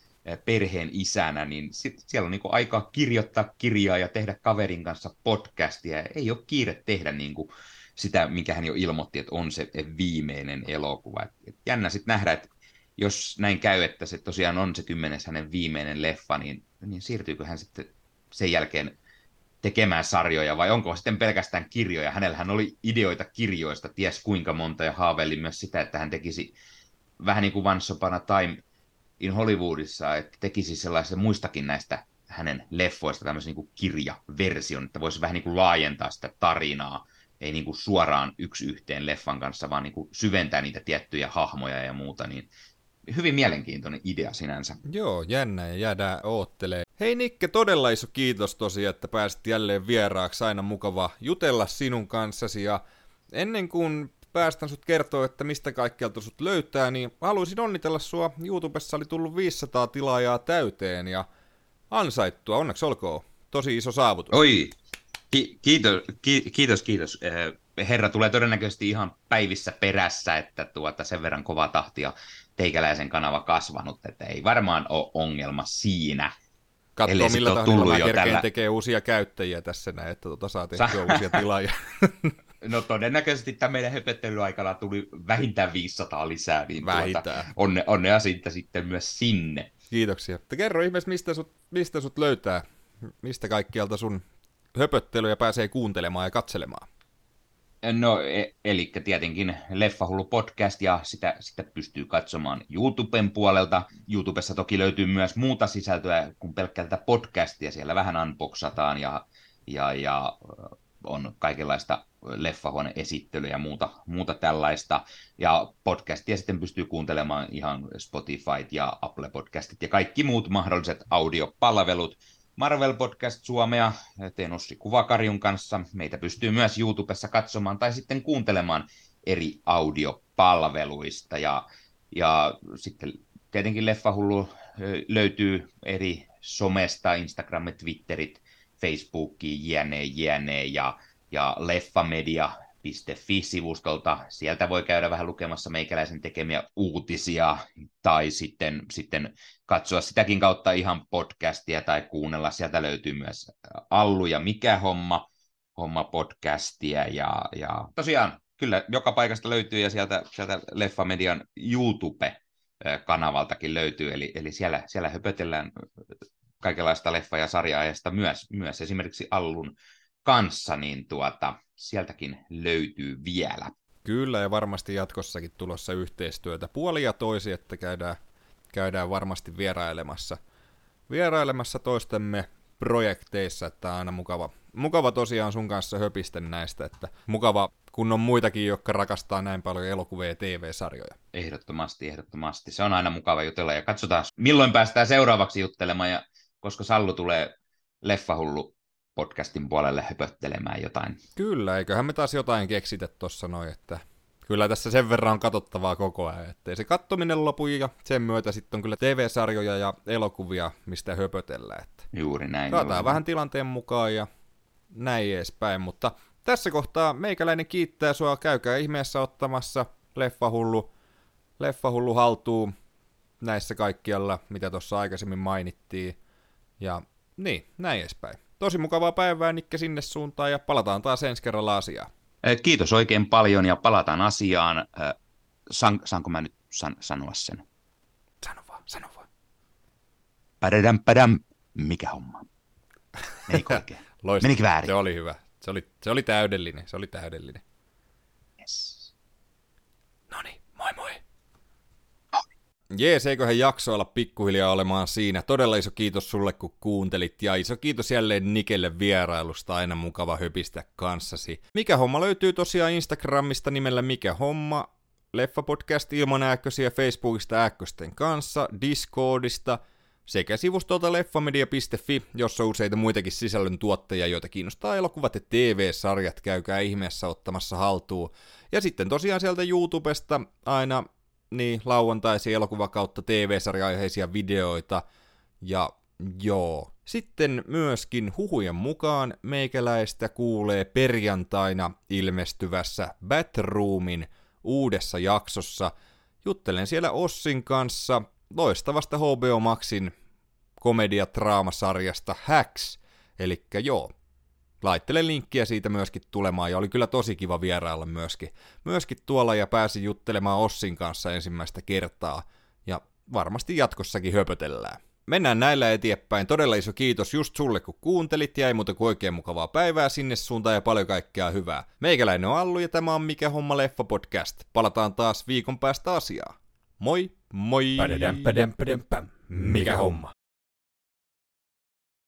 perheen isänä, niin sit siellä on niin aika kirjoittaa kirjaa ja tehdä kaverin kanssa podcastia. Ei ole kiire tehdä niin kuin sitä, minkä hän jo ilmoitti, että on se viimeinen elokuva. Et jännä sitten nähdä, että jos näin käy, että se tosiaan on se kymmenes hänen viimeinen leffa, niin, niin siirtyykö hän sitten sen jälkeen tekemään sarjoja vai onko sitten pelkästään kirjoja? Hänellähän oli ideoita kirjoista, ties kuinka monta ja haaveili myös sitä, että hän tekisi vähän niin kuin Once Upon a Time in Hollywoodissa, että tekisi sellaisen muistakin näistä hänen leffoista tämmöisen niin kirjaversion, että voisi vähän niin kuin laajentaa sitä tarinaa, ei niin kuin suoraan yksi yhteen leffan kanssa, vaan niin kuin syventää niitä tiettyjä hahmoja ja muuta, niin hyvin mielenkiintoinen idea sinänsä. Joo, jännä ja jäädään oottelee. Hei Nikke, todella iso kiitos tosiaan, että pääsit jälleen vieraaksi. Aina mukava jutella sinun kanssasi ja ennen kuin päästän sut kertoa, että mistä kaikkialta sut löytää, niin haluaisin onnitella sua. YouTubessa oli tullut 500 tilaajaa täyteen ja ansaittua, onneksi olkoon. Tosi iso saavutus. Oi, ki- kiitos, ki- kiitos, kiitos. Eh, herra tulee todennäköisesti ihan päivissä perässä, että tuota sen verran kova tahtia teikäläisen kanava kasvanut, että ei varmaan ole ongelma siinä. Katsoo millä tahdilla mä tällä... tekee uusia käyttäjiä tässä näin, että tuota saa tehtyä Sa- uusia tilaajia. [LAUGHS] No todennäköisesti tämän meidän höpöttelyaikana tuli vähintään 500 lisää, niin tuota, vähintään. Tuota, onne, onnea siitä sitten myös sinne. Kiitoksia. Te kerro ihmeessä, mistä sut, mistä sut löytää, mistä kaikkialta sun höpöttelyjä pääsee kuuntelemaan ja katselemaan. No, e- eli tietenkin Leffahullu podcast ja sitä, sitä pystyy katsomaan YouTuben puolelta. YouTubessa toki löytyy myös muuta sisältöä kuin pelkkältä podcastia. Siellä vähän unboxataan ja, ja, ja on kaikenlaista leffahuone-esittelyä ja muuta, muuta tällaista. Ja podcastia sitten pystyy kuuntelemaan ihan Spotify ja Apple Podcastit ja kaikki muut mahdolliset audiopalvelut. Marvel Podcast Suomea teen Ossi Kuvakarjun kanssa. Meitä pystyy myös YouTubessa katsomaan tai sitten kuuntelemaan eri audiopalveluista. Ja, ja sitten tietenkin Leffahullu löytyy eri somesta, Instagramit, Twitterit, Facebookiin, jne, jne, ja, ja leffamedia.fi-sivustolta. Sieltä voi käydä vähän lukemassa meikäläisen tekemiä uutisia, tai sitten, sitten katsoa sitäkin kautta ihan podcastia tai kuunnella. Sieltä löytyy myös Allu ja Mikä homma, homma podcastia, ja, ja tosiaan kyllä joka paikasta löytyy, ja sieltä, sieltä Leffamedian YouTube kanavaltakin löytyy, eli, eli siellä, siellä höpötellään kaikenlaista leffa- ja sarja myös, myös esimerkiksi Allun kanssa, niin tuota, sieltäkin löytyy vielä. Kyllä, ja varmasti jatkossakin tulossa yhteistyötä puoli ja toisi, että käydään, käydään varmasti vierailemassa, vierailemassa toistemme projekteissa, että on aina mukava, mukava tosiaan sun kanssa höpisten näistä, että mukava kun on muitakin, jotka rakastaa näin paljon elokuvia ja TV-sarjoja. Ehdottomasti, ehdottomasti. Se on aina mukava jutella ja katsotaan, milloin päästään seuraavaksi juttelemaan ja koska Sallu tulee Leffahullu podcastin puolelle höpöttelemään jotain. Kyllä, eiköhän me taas jotain keksitä tuossa noin, että kyllä tässä sen verran on katsottavaa koko ajan, ettei se kattominen lopu ja sen myötä sitten on kyllä TV-sarjoja ja elokuvia, mistä höpötellä. Että juuri näin. Katsotaan vähän tilanteen mukaan ja näin edespäin, mutta tässä kohtaa meikäläinen kiittää sua, käykää ihmeessä ottamassa Leffahullu, Leffahullu haltuu näissä kaikkialla, mitä tuossa aikaisemmin mainittiin. Ja niin, näin edespäin. Tosi mukavaa päivää Nikke sinne suuntaan ja palataan taas ensi kerralla asiaan. Kiitos oikein paljon ja palataan asiaan. San, saanko mä nyt san, sanoa sen? Sano vaan, sano vaan. Pädädäm, pädäm. Mikä homma? Menikö [LAUGHS] oikein? Menikö väärin? Se oli hyvä. Se oli, se oli täydellinen, se oli täydellinen. Yes. Noni, moi moi. Jees, eiköhän jakso olla pikkuhiljaa olemaan siinä. Todella iso kiitos sulle, kun kuuntelit, ja iso kiitos jälleen Nikelle vierailusta, aina mukava höpistä kanssasi. Mikä homma löytyy tosiaan Instagramista nimellä Mikä homma, Leffapodcast ilman ääkkösiä Facebookista ääkkösten kanssa, Discordista – sekä sivustolta leffamedia.fi, jossa on useita muitakin sisällön tuottajia, joita kiinnostaa elokuvat ja TV-sarjat, käykää ihmeessä ottamassa haltuun. Ja sitten tosiaan sieltä YouTubesta aina niin lauantaisia elokuva kautta TV-sarja-aiheisia videoita, ja joo. Sitten myöskin huhujen mukaan meikäläistä kuulee perjantaina ilmestyvässä Batroomin uudessa jaksossa. Juttelen siellä Ossin kanssa loistavasta HBO Maxin komediatraamasarjasta Hacks. Eli joo, laittelen linkkiä siitä myöskin tulemaan, ja oli kyllä tosi kiva vierailla myöskin, myöskin tuolla, ja pääsi juttelemaan Ossin kanssa ensimmäistä kertaa, ja varmasti jatkossakin höpötellään. Mennään näillä eteenpäin. Todella iso kiitos just sulle, kun kuuntelit, ja ei muuta kuin oikein mukavaa päivää sinne suuntaan ja paljon kaikkea hyvää. Meikäläinen on Allu, ja tämä on Mikä Homma Leffa Podcast. Palataan taas viikon päästä asiaa. Moi, moi! Mikä homma?